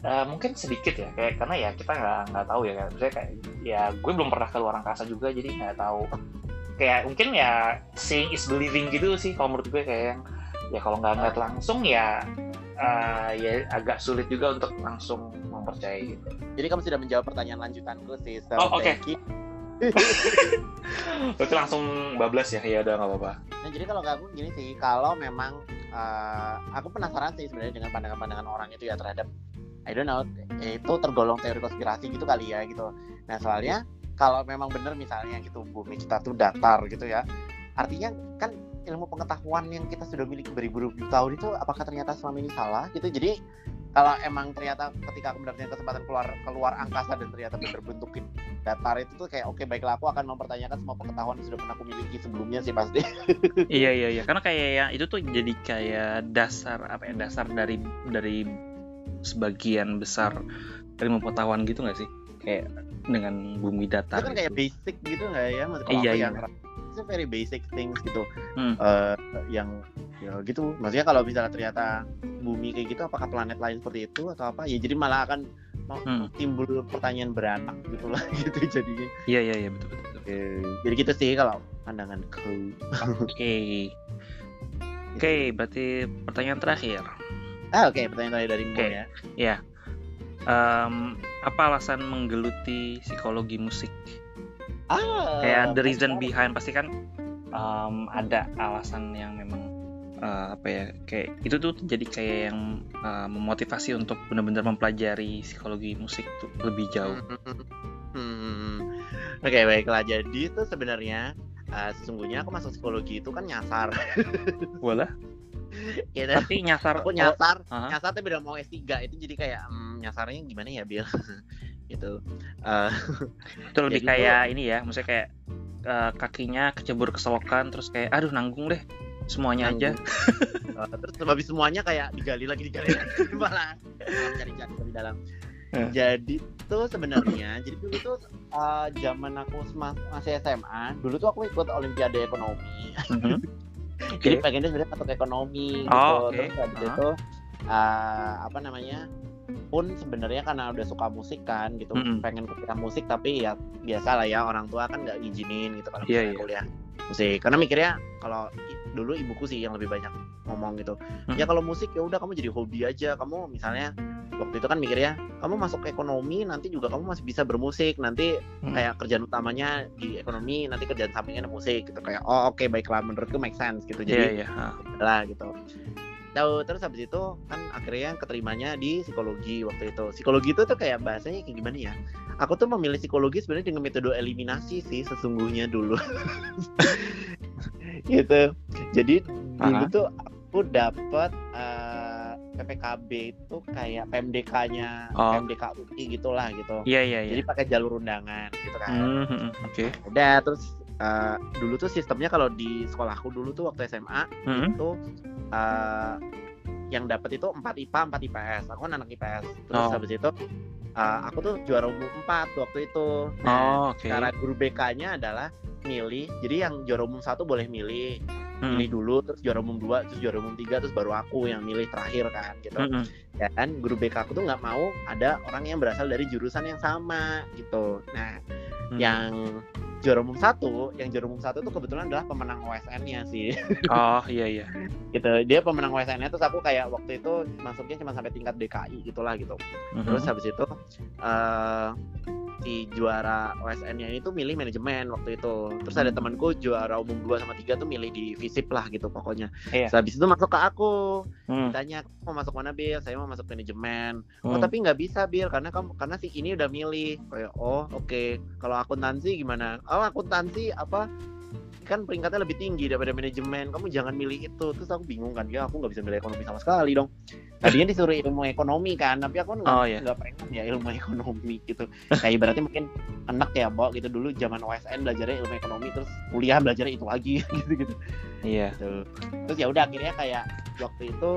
Eh, mungkin sedikit ya kayak karena ya kita nggak nggak tahu ya kan misalnya kayak ya gue belum pernah ke luar angkasa juga jadi nggak tahu kayak mungkin ya seeing is believing gitu sih kalau menurut gue kayak yang ya kalau nggak ngeliat langsung ya eh, ya agak sulit juga untuk langsung mempercayai gitu Jadi kamu sudah menjawab pertanyaan lanjutanku sih. So, Oh, oke. you. Berarti langsung bablas ya ya udah nggak apa-apa Nah, jadi kalau aku gini sih, kalau memang eh, aku penasaran sih sebenarnya dengan pandangan-pandangan orang itu ya terhadap I don't know, itu tergolong teori konspirasi gitu kali ya gitu. Nah, soalnya kalau memang benar misalnya gitu bumi kita tuh datar gitu ya. Artinya kan ilmu pengetahuan yang kita sudah miliki beribu-ribu tahun itu apakah ternyata selama ini salah gitu. Jadi kalau emang ternyata ketika aku mendapatkan kesempatan keluar keluar angkasa dan ternyata benar bentukin datar itu tuh kayak oke baiklah aku akan mempertanyakan semua pengetahuan yang sudah pernah aku miliki sebelumnya sih pasti. Iya iya iya karena kayak ya itu tuh jadi kayak dasar apa ya dasar dari dari sebagian besar ilmu pengetahuan gitu nggak sih kayak dengan bumi datar itu kan kayak itu. basic gitu nggak ya menurut Iya, iya. yang itu very basic things gitu Hmm. Eh, yang ya gitu maksudnya kalau misalnya ternyata bumi kayak gitu apakah planet lain seperti itu atau apa ya jadi malah akan Hmm. timbul pertanyaan beranak gitu lah gitu jadinya Iya iya iya betul betul. betul. Eh, jadi gitu sih kalau pandanganku Oke. Oke, berarti pertanyaan terakhir. ah oke pertanyaan terakhir dari Mbak Oke. ya Em, apa alasan menggeluti psikologi musik? Ah Kayak the reason behind pasti kan em, ada alasan yang memang eh, apa ya kayak itu tuh jadi kayak yang eh, memotivasi untuk benar-benar mempelajari psikologi musik tuh lebih jauh. Hmm. Oke baiklah jadi itu sebenarnya eh, sesungguhnya aku masuk psikologi itu kan nyasar Walah. gitu. Tapi nyasar aku nyasar Oh, aha. nyasar tapi udah mau S3 itu jadi kayak hmm, nyasarnya gimana ya Bill gitu Eh, itu lebih Jadi kayak ini ya, maksudnya kayak eh, kakinya kecebur ke selokan terus kayak aduh nanggung deh semuanya aja Uh, terus habis semuanya kayak digali lagi digali lagi malah cari-cari lebih dalam Eh. jadi tuh sebenarnya jadi dulu tuh uh, zaman aku masih SMA dulu tuh aku ikut olimpiade ekonomi Mhm. jadi Oke. pengennya sebenarnya masuk ekonomi gitu Oh, oke. terus habis Ah. itu uh, apa namanya pun sebenarnya karena udah suka musik kan gitu Mm-mm. pengen kuliah musik tapi ya biasa lah ya orang tua kan nggak ngizinin gitu kalau Iya, misalnya iya. kuliah musik karena mikirnya kalau dulu ibuku sih yang lebih banyak ngomong gitu Mm. ya kalau musik ya udah kamu jadi hobi aja kamu misalnya waktu itu kan mikirnya kamu masuk ekonomi nanti juga kamu masih bisa bermusik nanti Mm. kayak kerjaan utamanya di ekonomi nanti kerjaan sampingnya musik gitu kayak oh oke baiklah menurutku make sense gitu jadi iya ah. lah gitu tahu terus habis itu kan akhirnya keterimanya di psikologi waktu itu. Psikologi itu tuh kayak bahasanya kayak gimana ya? Aku tuh memilih psikologi sebenarnya dengan metode eliminasi sih sesungguhnya dulu. Gitu. Jadi dulu Aha. tuh aku dapat eh, PPKB itu kayak PMDK-nya Oh. PMDK UI gitulah gitu. Iya iya iya. Jadi pakai jalur undangan gitu kan. Hmm, hmm, oke. Udah terus eh, dulu tuh sistemnya kalau di sekolahku dulu tuh waktu SMA Hmm. itu eh, yang dapat itu 4 IPA 4 IPS aku kan anak IPS terus Oh. habis itu eh, aku tuh juara umum 4 waktu itu oh nah, oke cara guru BK-nya adalah milih jadi yang juara umum satu boleh milih Hmm. milih dulu terus juara umum 2 terus juara umum 3 terus baru aku yang milih terakhir kan gitu Hmm, hmm. dan guru BK aku tuh nggak mau ada orang yang berasal dari jurusan yang sama gitu nah Hmm. yang juara umum satu yang juara umum satu tuh kebetulan adalah pemenang OSN-nya sih. Oh iya iya. Gitu dia pemenang OSN-nya terus aku kayak waktu itu masuknya cuma sampai tingkat DKI gitulah gitu. Mhm. terus habis itu eh si juara OSN-nya ini tuh milih manajemen waktu itu. Terus ada Hmm. temanku juara umum 2 sama 3 tuh milih di FISIP lah gitu pokoknya. Iya. Terus habis itu masuk ke aku. Hmm. ditanya "Kamu mau masuk mana Bil? Saya mau masuk manajemen. Oh Hmm. tapi nggak bisa Bil karena kamu karena si ini udah milih. Kayak oh oke. Kalau akuntansi gimana? Oh akuntansi apa kan peringkatnya lebih tinggi daripada manajemen kamu jangan milih itu terus aku bingung kan ya aku nggak bisa milih ekonomi sama sekali dong tadinya disuruh ilmu ekonomi kan tapi aku nggak Oh, iya. nggak pengen ya ilmu ekonomi gitu kayak berarti mungkin enak ya Bo gitu dulu zaman OSN belajarnya ilmu ekonomi terus kuliah belajarnya itu lagi gitu gitu iya gitu. Terus ya udah akhirnya kayak waktu itu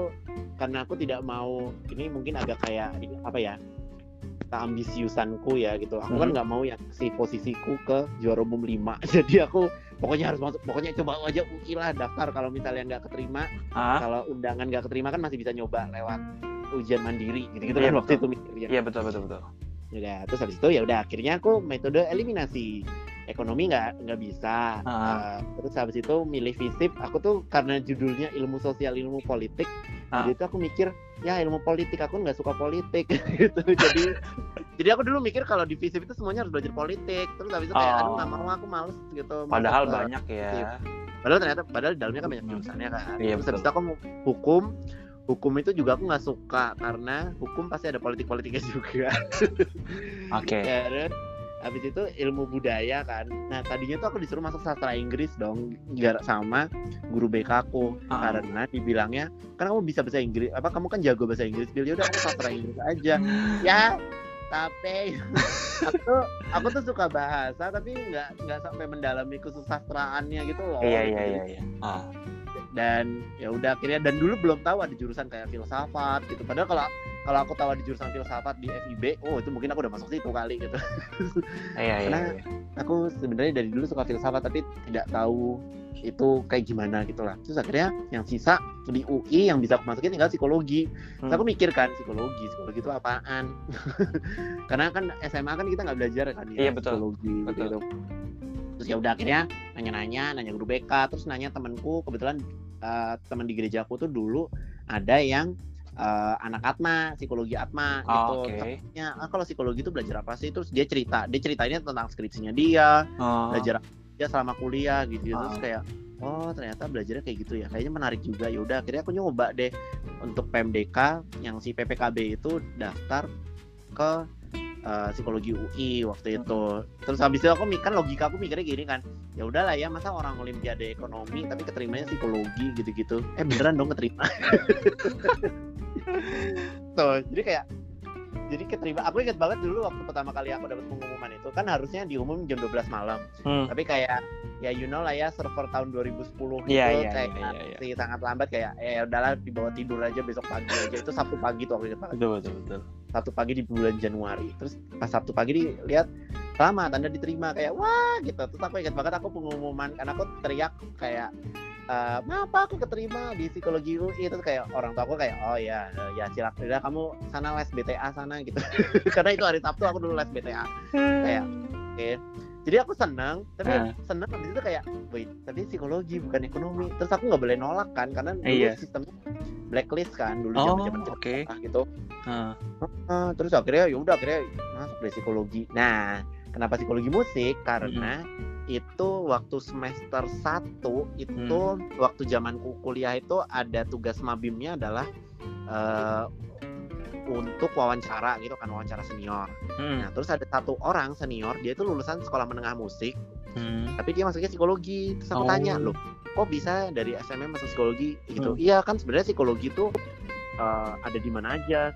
karena aku tidak mau ini mungkin agak kayak ini apa ya ambisiusanku ya gitu. Aku kan Mhm. nggak mau yang si posisiku ke juara umum 5. Jadi aku pokoknya harus masuk pokoknya coba aja UI lah daftar kalau misalnya nggak keterima. Ah? Kalau undangan nggak keterima kan masih bisa nyoba lewat ujian mandiri gitu gitu Iya, kan waktu itu mikirnya. Iya betul betul betul. Ya udah terus habis itu ya udah akhirnya aku metode eliminasi. Ekonomi nggak nggak bisa. Ah. Uh, terus habis itu milih fisip. Aku tuh karena judulnya ilmu sosial ilmu politik Ah. jadi itu aku mikir ya ilmu politik aku nggak suka politik gitu. Jadi jadi aku dulu mikir kalau di fisip itu semuanya harus belajar politik. Terus habis itu kayak Oh. aduh nggak mau aku males gitu. Padahal banyak ya. Padahal ternyata padahal di dalamnya kan banyak jurusannya kan. Iya, terus habis itu aku mau hukum. Hukum itu juga aku nggak suka karena hukum pasti ada politik politiknya juga. Oke. Terus habis itu ilmu budaya kan. Nah tadinya tuh aku disuruh masuk sastra Inggris dong, sama guru BK aku Ah. karena dibilangnya kan kamu bisa bahasa Inggris, apa kamu kan jago bahasa Inggris, Bil ya udah kamu sastra Inggris aja. Ya tapi aku tuh aku tuh suka bahasa tapi nggak nggak sampai mendalami kesusastraannya gitu loh. iya iya iya iya ah dan ya udah akhirnya dan dulu belum tahu ada jurusan kayak filsafat gitu padahal kalau kalau aku tahu ada jurusan filsafat di FIB oh itu mungkin aku udah masuk situ kali gitu iya iya Karena- iya. aku sebenarnya dari dulu suka filsafat tapi tidak tahu itu kayak gimana gitu lah terus akhirnya yang sisa di UI yang bisa aku masukin tinggal psikologi terus Hmm. aku mikir kan psikologi psikologi itu apaan karena kan SMA kan kita nggak belajar kan ya Iya, betul. psikologi Betul. gitu terus ya udah akhirnya nanya-nanya nanya guru BK terus nanya temanku kebetulan eh, teman di gerejaku tuh dulu ada yang eh, anak Atma psikologi Atma Oh, gitu. Terus ya ah, kalau psikologi itu belajar apa sih? Terus dia cerita dia ceritainnya tentang skripsinya dia Oh. belajar dia selama kuliah gitu terus Ah. kayak oh ternyata belajarnya kayak gitu ya. Kayaknya menarik juga. Ya udah akhirnya aku nyoba deh untuk PMDK yang si PPKB itu daftar ke eh, psikologi UI waktu itu. Terus habis itu aku mikir logika aku mikirnya gini kan ya udahlah ya masa orang olimpiade ekonomi tapi keterimanya psikologi gitu-gitu. Eh beneran dong keterima tuh jadi kayak jadi keterima aku ingat banget dulu waktu pertama kali aku dapat pengumuman itu kan harusnya diumum jam 12 malam. Hmm. tapi kayak ya you know lah ya server tahun 2010 gitu Iya, iya, kayak iya, iya, iya. masih sangat lambat kayak eh udahlah dibawa tidur aja besok pagi aja. Itu Sabtu pagi tuh aku ingat banget. Betul betul betul. Sabtu pagi di bulan Januari. Terus pas Sabtu pagi dilihat selamat anda diterima kayak wah gitu. Terus aku ingat banget aku pengumuman karena aku teriak kayak eh apa aku keterima di psikologi UI terus kayak orang tua aku kayak oh ya ya silakan udah kamu sana les BTA sana gitu karena itu hari Sabtu aku dulu les BTA kayak oke jadi aku senang tapi Ah. senang habis itu kayak wait tapi psikologi bukan ekonomi terus aku nggak boleh nolak kan karena dulu Iya. sistemnya blacklist kan dulu Oh, zaman zaman oke. gitu Ah, Ah, terus akhirnya ya udah akhirnya masuk deh psikologi. Nah, kenapa psikologi musik? Karena itu waktu semester 1 itu waktu zamanku kuliah itu ada tugas mabimnya adalah eh, untuk wawancara gitu kan wawancara senior. hmm, Nah, terus ada satu orang senior dia itu lulusan sekolah menengah musik, hmm. tapi dia masuknya psikologi. Terus aku Oh. tanya, "Loh, kok bisa dari SMM masuk psikologi?" gitu. Hmm. Iya, kan sebenarnya psikologi itu eh, ada di mana aja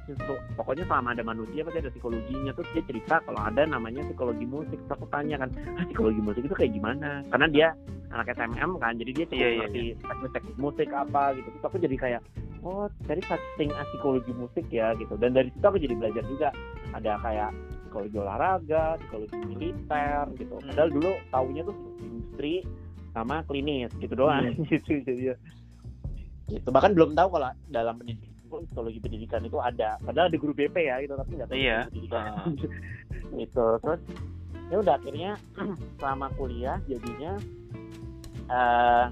pokoknya selama ada manusia pasti ada psikologinya. Terus dia cerita kalau ada namanya psikologi musik. Terus aku tanya kan ah, psikologi musik itu kayak gimana? Karena dia anak SMM kan jadi dia cukup Iya, iya, ngerti teknik-teknik musik apa gitu. Terus aku jadi kayak oh dari such thing as psikologi musik ya gitu. Dan dari situ aku jadi belajar juga. Ada kayak psikologi olahraga psikologi militer gitu. Padahal dulu taunya tuh industri sama klinis gitu doang. Gitu jadi ya. gitu. Bahkan belum tahu kalau dalam pendidikan psikologi pendidikan itu ada padahal di guru BP ya gitu tapi nggak tahu Iya. pendidikan Ah. gitu terus ya udah akhirnya selama kuliah jadinya eh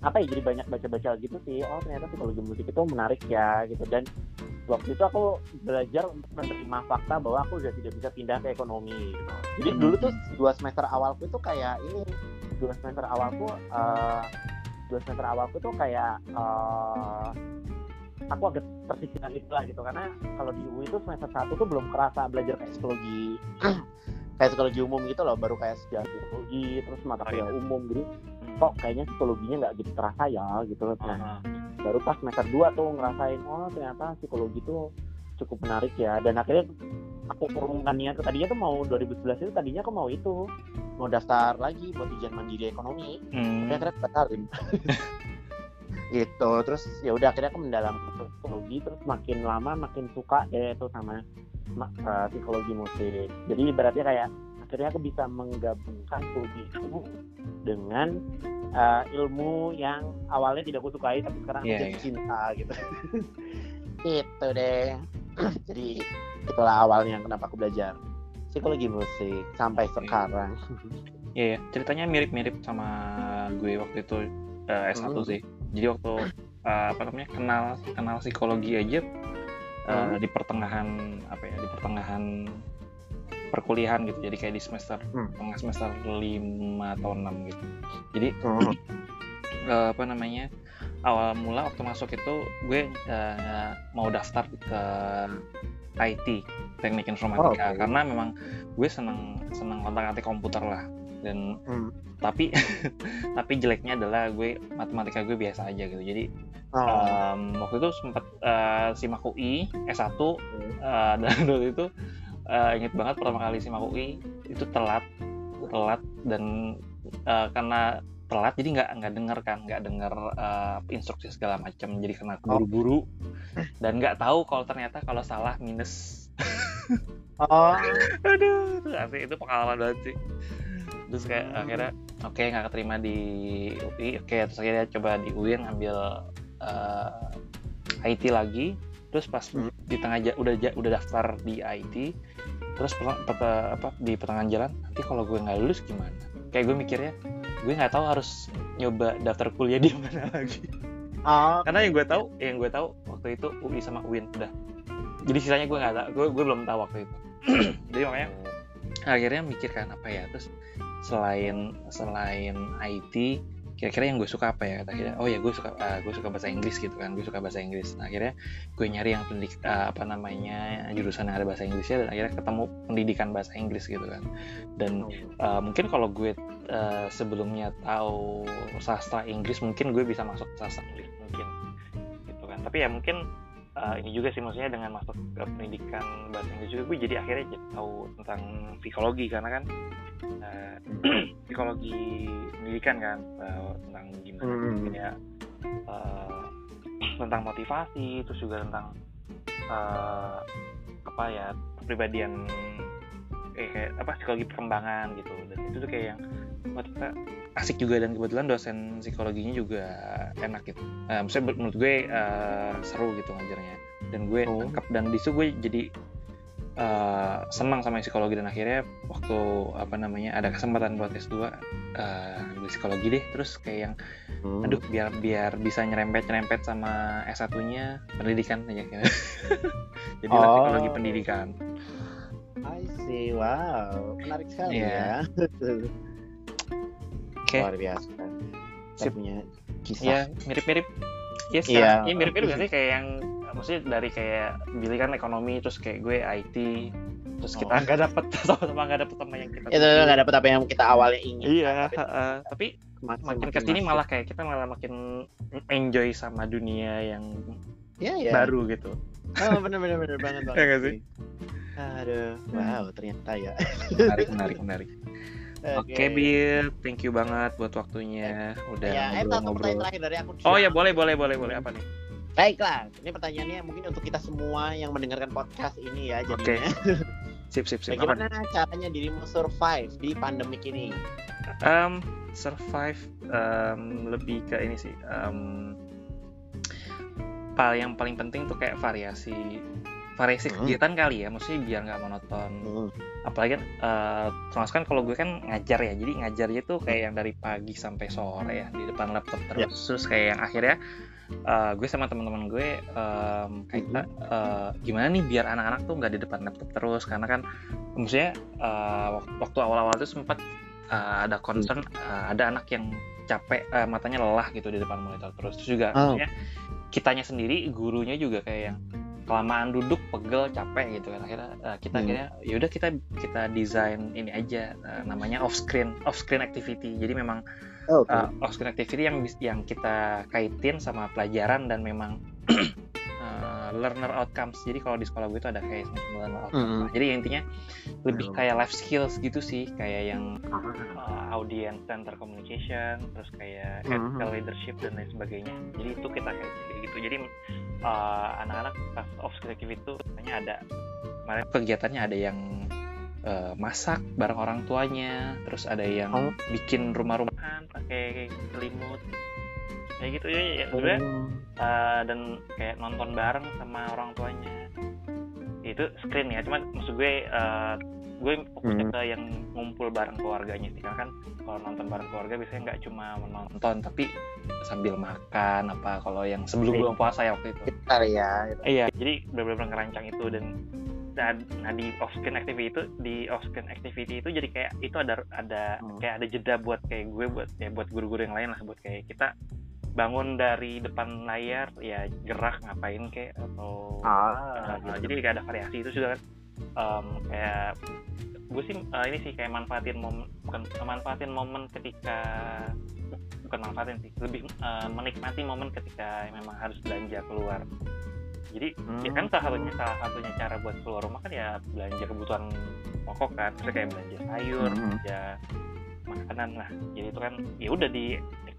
apa ya jadi banyak baca-baca gitu sih oh ternyata psikologi musik itu menarik ya gitu dan waktu itu aku belajar untuk menerima fakta bahwa aku sudah tidak bisa pindah ke ekonomi gitu. jadi Hmm. dulu tuh dua semester awalku itu kayak ini dua semester awalku eh, dua semester awalku tuh kayak eh, aku agak tersiksa gitu lah gitu. Karena kalau di UI itu semester satu tuh belum kerasa belajar kayak psikologi. Kayak psikologi umum gitu loh baru kayak sejarah psikologi terus mata Oh, kuliah iya. umum jadi Hmm. kok kayaknya psikologinya nggak gitu terasa ya gitu loh. Nah Ah, baru pas semester 2 tuh ngerasain oh ternyata psikologi tuh cukup menarik ya. Dan akhirnya aku urungkan niat tadinya tuh mau 2011 itu tadinya aku mau itu. Mau daftar lagi buat ujian mandiri ekonomi. Hmm. tapi akhirnya batalin gitu terus ya udah akhirnya aku mendalam psikologi terus makin lama makin suka deh itu sama ma- eh, psikologi musik jadi berarti kayak akhirnya aku bisa menggabungkan psikologi itu dengan eh, ilmu yang awalnya tidak aku sukai tapi sekarang aku Iya, jadi iya. cinta gitu gitu deh jadi itulah awalnya kenapa aku belajar psikologi musik sampai Oke. sekarang Iya, ya. ceritanya mirip-mirip sama gue waktu itu eh, S1 Hmm. sih. Jadi waktu eh, apa namanya kenal kenal psikologi aja eh, Hmm. di pertengahan apa ya di pertengahan perkuliahan gitu. Jadi kayak di semester Hmm. tengah semester 5 atau 6 gitu. Jadi Hmm. eh, apa namanya awal mula waktu masuk itu gue eh, mau daftar ke IT teknik informatika Oh, oke. karena memang gue seneng seneng kontak atik komputer lah dan Hmm. tapi tapi jeleknya adalah gue matematika gue biasa aja gitu. Jadi Oh. em, waktu itu sempat eh, simak UI S1 eh, dan waktu itu eh, inget banget pertama kali simak UI itu telat telat dan eh, karena telat jadi nggak nggak denger kan nggak denger eh, instruksi segala macam. Jadi karena buru-buru dan nggak tahu kalau ternyata kalau salah minus. Oh. Aduh itu asli itu pengalaman banget sih terus kayak akhirnya oke nggak keterima di UI oke terus akhirnya coba di UI ngambil eh, IT lagi. Terus pas Hmm. di tengah udah udah daftar di IT terus per- per- apa di pertengahan jalan nanti kalau gue nggak lulus gimana? Kayak gue mikirnya gue nggak tahu harus nyoba daftar kuliah di mana lagi. Oh karena yang gue tahu yang gue tahu waktu itu UI sama UIN udah. Jadi sisanya gue nggak tahu gue, gue belum tahu waktu itu. Jadi makanya akhirnya mikir kan apa ya terus selain selain IT kira-kira yang gue suka apa ya? Akhirnya oh ya gue suka ah, gue suka bahasa Inggris gitu kan gue suka bahasa Inggris. Nah, akhirnya gue nyari yang pendidik ah, apa namanya jurusan yang ada bahasa Inggrisnya dan akhirnya ketemu pendidikan bahasa Inggris gitu kan. Dan Uh, mungkin kalau gue uh, sebelumnya tahu sastra Inggris mungkin gue bisa masuk sastra Inggris mungkin gitu kan. Tapi ya mungkin uh, ini juga sih maksudnya dengan masuk ke pendidikan bahasa Inggris juga gue jadi akhirnya jadi tahu tentang psikologi karena kan uh, psikologi pendidikan kan uh, tentang gimana Hmm. ya uh, tentang motivasi terus juga tentang uh, apa ya kepribadian eh, kayak apa psikologi perkembangan gitu dan itu tuh kayak yang kita asik juga dan kebetulan dosen psikologinya juga enak gitu. Uh, maksudnya menurut gue uh, seru gitu ngajarnya dan gue Oh. lengkap dan di situ gue jadi uh, senang sama psikologi dan akhirnya waktu apa namanya ada kesempatan buat S2 uh, ambil psikologi deh terus kayak yang Hmm. aduh biar biar bisa nyerempet nyerempet sama S1-nya pendidikan aja gitu. jadi Oh. psikologi pendidikan. I see, wow, menarik sekali Iya. ya. Oke. Luar biasa. Kita Sip. punya kisah. Iya, mirip-mirip. Iya, Iya. sekarang iya mirip-mirip berarti kayak yang maksudnya dari kayak Billy kan ekonomi terus kayak gue IT terus kita Oh. nggak dapet sama-sama nggak dapet sama yang kita Itu nggak dapet apa yang kita awalnya ingin. Iya, heeh. tapi Makin, makin ke sini malah kayak kita malah makin enjoy sama dunia yang ya, ya. baru gitu. Oh, bener bener bener banget banget. Iya nggak sih? Aduh, wow, ternyata ya. Menarik, menarik, menarik. Oke, Bill, thank you banget buat waktunya udah Ya, eh, satu pertanyaan ngobrol-ngobrol. terakhir dari aku. Oh ya, boleh, boleh, boleh, boleh apa nih? Baiklah, ini pertanyaannya mungkin untuk kita semua yang mendengarkan podcast ini ya jadinya. Sip, sip, sip. Apa nih? Bagaimana caranya dirimu survive di pandemik ini? Um, survive um, lebih ke ini sih. Um, yang paling penting tuh kayak variasi variasi Hmm. kegiatan kali ya, maksudnya biar nggak monoton. Hmm. Apalagi uh, termasuk kan kalau gue kan ngajar ya, jadi ngajarnya tuh kayak yang dari pagi sampai sore ya di depan laptop terus, terus kayak yang akhirnya uh, gue sama teman-teman gue um, kayak kita, uh, gimana nih biar anak-anak tuh nggak di depan laptop terus karena kan maksudnya uh, wak- waktu awal-awal tuh sempat uh, ada concern uh, ada anak yang capek uh, matanya lelah gitu di depan monitor terus terus juga Oh. maksudnya kitanya sendiri gurunya juga kayak yang kelamaan duduk pegel capek gitu kan akhirnya uh, kita Hmm. akhirnya yaudah kita kita desain ini aja uh, namanya off screen off screen activity jadi memang Oh, Oke. uh, off screen activity yang yang kita kaitin sama pelajaran dan memang uh, learner outcomes jadi kalau di sekolah gue itu ada kayak semacam learner outcomes Mhm. Nah, jadi intinya lebih Hmm. kayak life skills gitu sih kayak yang uh, audience center communication terus kayak Mhm. ethical leadership dan lain sebagainya jadi itu kita kayak gitu jadi uh, anak-anak pas off screen activity itu biasanya ada kemarin kegiatannya ada yang uh, masak bareng orang tuanya terus ada yang Oh. bikin rumah-rumahan pakai selimut kayak gitu ya, ya sebenarnya uh, dan kayak nonton bareng sama orang tuanya itu screen ya cuman maksud gue uh, gue fokusnya Hmm. ke yang ngumpul bareng keluarganya sih karena kan kalau nonton bareng keluarga biasanya nggak cuma menonton tapi sambil makan apa kalau yang sebelum Iya. bulan puasa ya waktu itu Bentar ya. gitu. iya jadi benar-benar ngerancang itu dan nah, nah di off screen activity itu di off screen activity itu jadi kayak itu ada ada Hmm. kayak ada jeda buat kayak gue buat kayak buat guru-guru yang lain lah buat kayak kita bangun dari depan layar ya gerak ngapain kayak atau Ah, Uh, gitu. jadi kayak ada variasi itu juga kan. Um, kayak gue sih uh, ini sih kayak manfaatin momen bukan manfaatin momen ketika bukan manfaatin sih lebih uh, menikmati momen ketika memang harus belanja keluar. Jadi ya kan salah satunya salah satunya cara buat keluar rumah kan ya belanja kebutuhan pokok kan. Misalnya kayak belanja sayur Mhm. belanja makanan lah. Jadi itu kan ya udah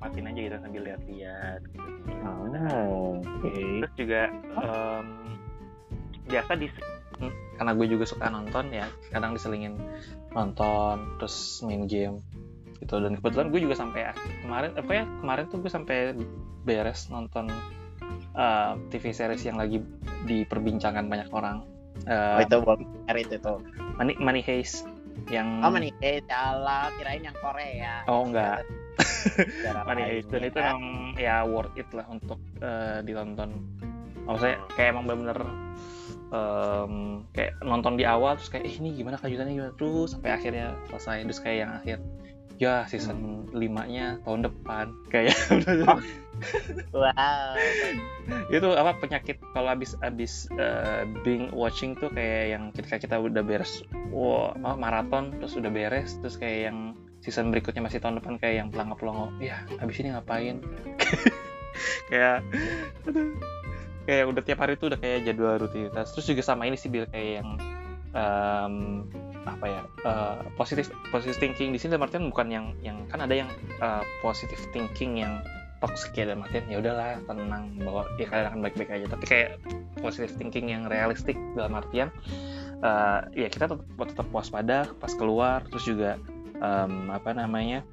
dinikmatin aja gitu sambil lihat-lihat gitu Oh, oke. terus juga em, biasa di karena gue juga suka nonton ya kadang diselingin nonton terus main game gitu dan kebetulan gue juga sampai kemarin apa ya kemarin tuh gue sampai beres nonton eh, TV series yang lagi diperbincangkan banyak orang Oh, Eh, itu Merit itu. Money, Money Heist yang Oh, Money Heist, Allah, kirain yang Korea. Oh, enggak. Money lain, Heist dan ya. itu emang ya worth it lah untuk eh, ditonton. Maksudnya kayak emang bener-bener em, kayak nonton di awal terus kayak eh, ini gimana kelanjutannya gimana terus sampai akhirnya selesai terus kayak yang akhir ya season 5 nya tahun depan kayak. Wow. itu apa penyakit kalau abis abis eh, being watching tuh kayak yang ketika kita udah beres wow apa, maraton terus udah beres terus kayak yang season berikutnya masih tahun depan kayak yang pelangga pelongo ya abis ini ngapain? Kayak aduh. Kayak udah tiap hari tuh udah kayak jadwal rutinitas. Terus juga sama ini sih Bill kayak yang em, apa ya eh, positif positive thinking di sini dalam artian bukan yang yang kan ada yang eh, positive thinking yang toxic ya dalam artian ya udahlah tenang bahwa ya kalian akan baik-baik aja. Tapi kayak positive thinking yang realistik dalam artian eh, ya kita tetap tetap waspada pas keluar terus juga em, apa namanya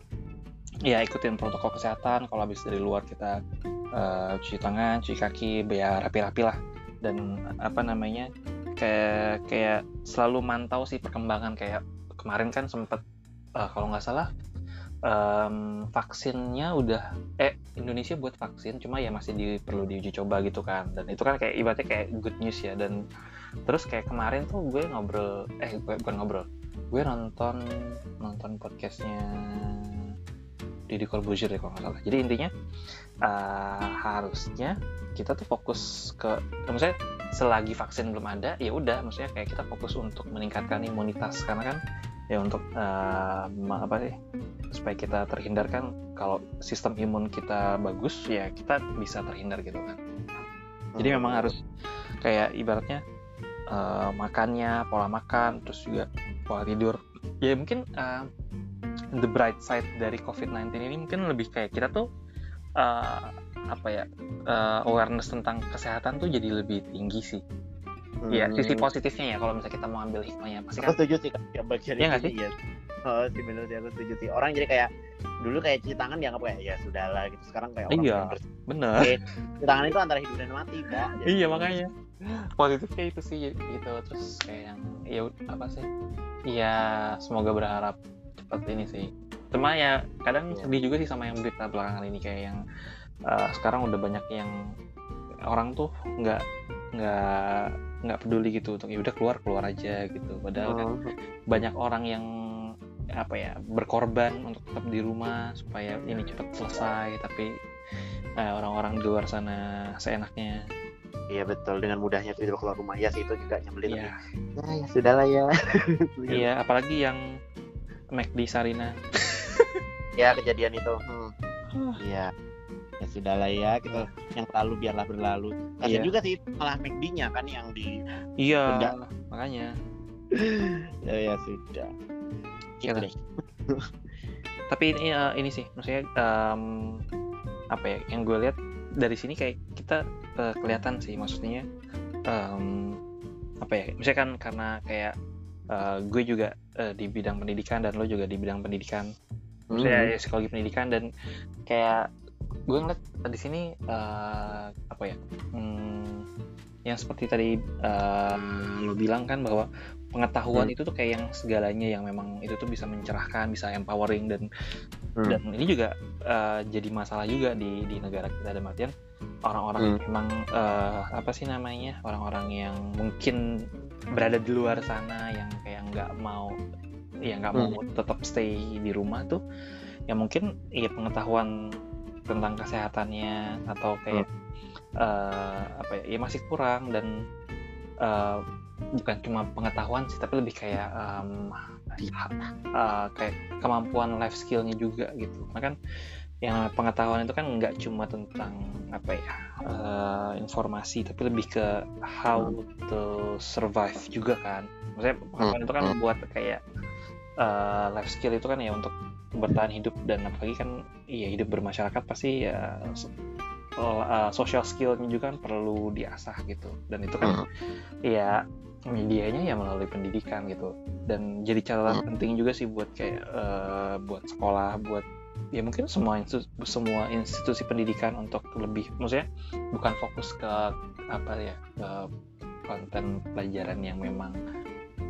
ya ikutin protokol kesehatan. Kalau habis dari luar kita eh, cuci tangan cuci kaki biar rapi-rapi lah. Dan apa namanya kayak kayak selalu mantau sih perkembangan. Kayak kemarin kan sempet eh, kalau nggak salah em, vaksinnya udah eh Indonesia buat vaksin cuma ya masih di, perlu diuji coba gitu kan. Dan itu kan kayak ibaratnya kayak good news ya. Dan terus kayak kemarin tuh gue ngobrol eh gue bukan ngobrol gue nonton nonton podcastnya Deddy Corbuzier ya kalau nggak salah. Jadi intinya eh, harusnya kita tuh fokus ke maksudnya selagi vaksin belum ada ya udah maksudnya kayak kita fokus untuk meningkatkan imunitas. Karena kan ya untuk ma- apa sih supaya kita terhindarkan kalau sistem imun kita bagus ya kita bisa terhindar gitu kan. Jadi memang harus kayak ibaratnya eh, makannya pola makan terus juga pola tidur. Ya mungkin eh, the bright side dari COVID-19 ini mungkin lebih kayak kita tuh eh, apa ya eh, awareness tentang kesehatan tuh jadi lebih tinggi sih Iya, sisi positifnya ya kalau misalnya kita mau ambil hikmahnya pasti aku kan setuju sih Kak, ya bagian Iya nggak ini, iya. Oh sih bener sih aku setuju sih. Orang jadi kayak dulu kayak cuci tangan dianggap kayak ya sudahlah gitu. Sekarang kayak orang Iya. bener. Cuci tangan itu antara hidup dan mati. Jadi- iya makanya positifnya itu sih gitu terus kayak yang ya apa sih ya semoga berharap cepat ini sih cuma ya kadang Iya. sedih juga sih sama yang berita belakangan ini kayak yang uh, sekarang udah banyak yang orang tuh nggak nggak nggak peduli gitu untuk ya udah keluar keluar aja gitu padahal kan Hmm. banyak orang yang apa ya berkorban untuk tetap di rumah supaya ini cepat selesai tapi eh, orang-orang di luar sana seenaknya Iya betul dengan mudahnya tidur keluar rumah ya sih itu juga nyebelin. Iya, Ya, ya sudahlah ya. iya, apalagi yang McD Sarina. Ya kejadian itu. Hmm. Ah. Iya. Ya sudahlah ya gitu. Yang lalu biarlah berlalu. Kasian Iya. juga sih malah McD-nya kan yang di Iya, Benda. makanya. ya, ya sudah. Gitu Iya. deh. Tapi ini eh, ini sih, maksudnya em, apa ya? Yang gue lihat dari sini kayak kita eh, kelihatan sih, maksudnya em, apa ya? Misalnya kan karena kayak eh, gue juga eh, di bidang pendidikan dan lo juga di bidang pendidikan. Maksudnya Hmm. ya, psikologi pendidikan dan kayak gue ngeliat di sini eh, apa ya? hmm, yang seperti tadi eh, lo bilang kan bahwa pengetahuan Hmm. itu tuh kayak yang segalanya yang memang itu tuh bisa mencerahkan, bisa empowering dan Hmm. dan ini juga eh, jadi masalah juga di di negara kita dalam artian orang-orang yang memang eh, apa sih namanya orang-orang yang mungkin berada di luar sana yang kayak nggak mau ya nggak mau tetap stay di rumah tuh ya mungkin ya pengetahuan tentang kesehatannya atau kayak eh, apa ya, ya masih kurang dan eh, bukan cuma pengetahuan sih tapi lebih kayak ha- eh, kayak kemampuan life skillnya juga gitu. Karena kan yang pengetahuan itu kan nggak cuma tentang apa ya eh, informasi tapi lebih ke how to survive juga kan. Maksudnya pengetahuan itu kan Hmm. buat kayak eh, life skill itu kan ya untuk bertahan hidup dan apalagi kan iya hidup bermasyarakat pasti ya uh, social skillnya juga kan perlu diasah gitu. Dan itu kan ya medianya ya melalui pendidikan gitu. Dan jadi catatan Hmm. penting juga sih buat kayak eh, buat sekolah buat ya mungkin semua institusi, semua institusi pendidikan untuk lebih maksudnya bukan fokus ke apa ya ke konten pelajaran yang memang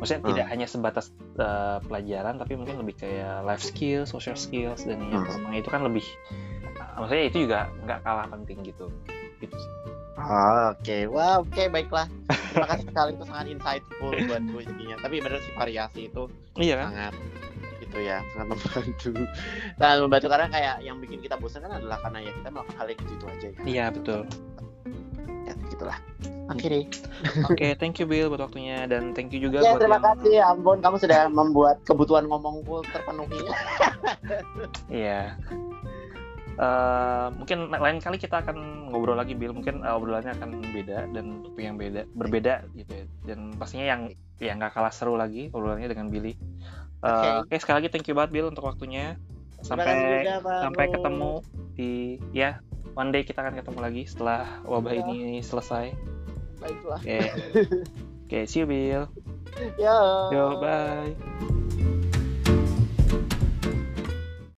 maksudnya Hmm. tidak hanya sebatas eh, pelajaran tapi mungkin lebih kayak life skills, social skills dan yang Hmm. itu kan lebih maksudnya itu juga nggak kalah penting gitu gitu sih. Ah, Oke, wah oke baiklah. Terima kasih sekali itu sangat insightful buat gue jadinya. Tapi bener sih variasi itu iya kan sangat gitu ya, sangat membantu. Sangat membantu karena kayak yang bikin kita bosan kan adalah karena ya kita melakukan hal yang gitu aja ya. iya betul Ya, gitulah. Oke deh. Oke, thank you Bill buat waktunya dan thank you juga Ya buat terima yang kasih ya ampun kamu sudah membuat kebutuhan ngomongku terpenuhi. Iya. eh, mungkin lain kali kita akan ngobrol lagi Bill mungkin eh, obrolannya akan beda dan topik yang beda berbeda gitu ya dan pastinya yang yang nggak kalah seru lagi obrolannya dengan Billy Eh, Oke. oke sekali lagi thank you banget Bill untuk waktunya sampai juga, sampai ketemu di ya one day kita akan ketemu lagi setelah wabah Ya. ini selesai Baiklah. oke oke see you Bill Ya. yo bye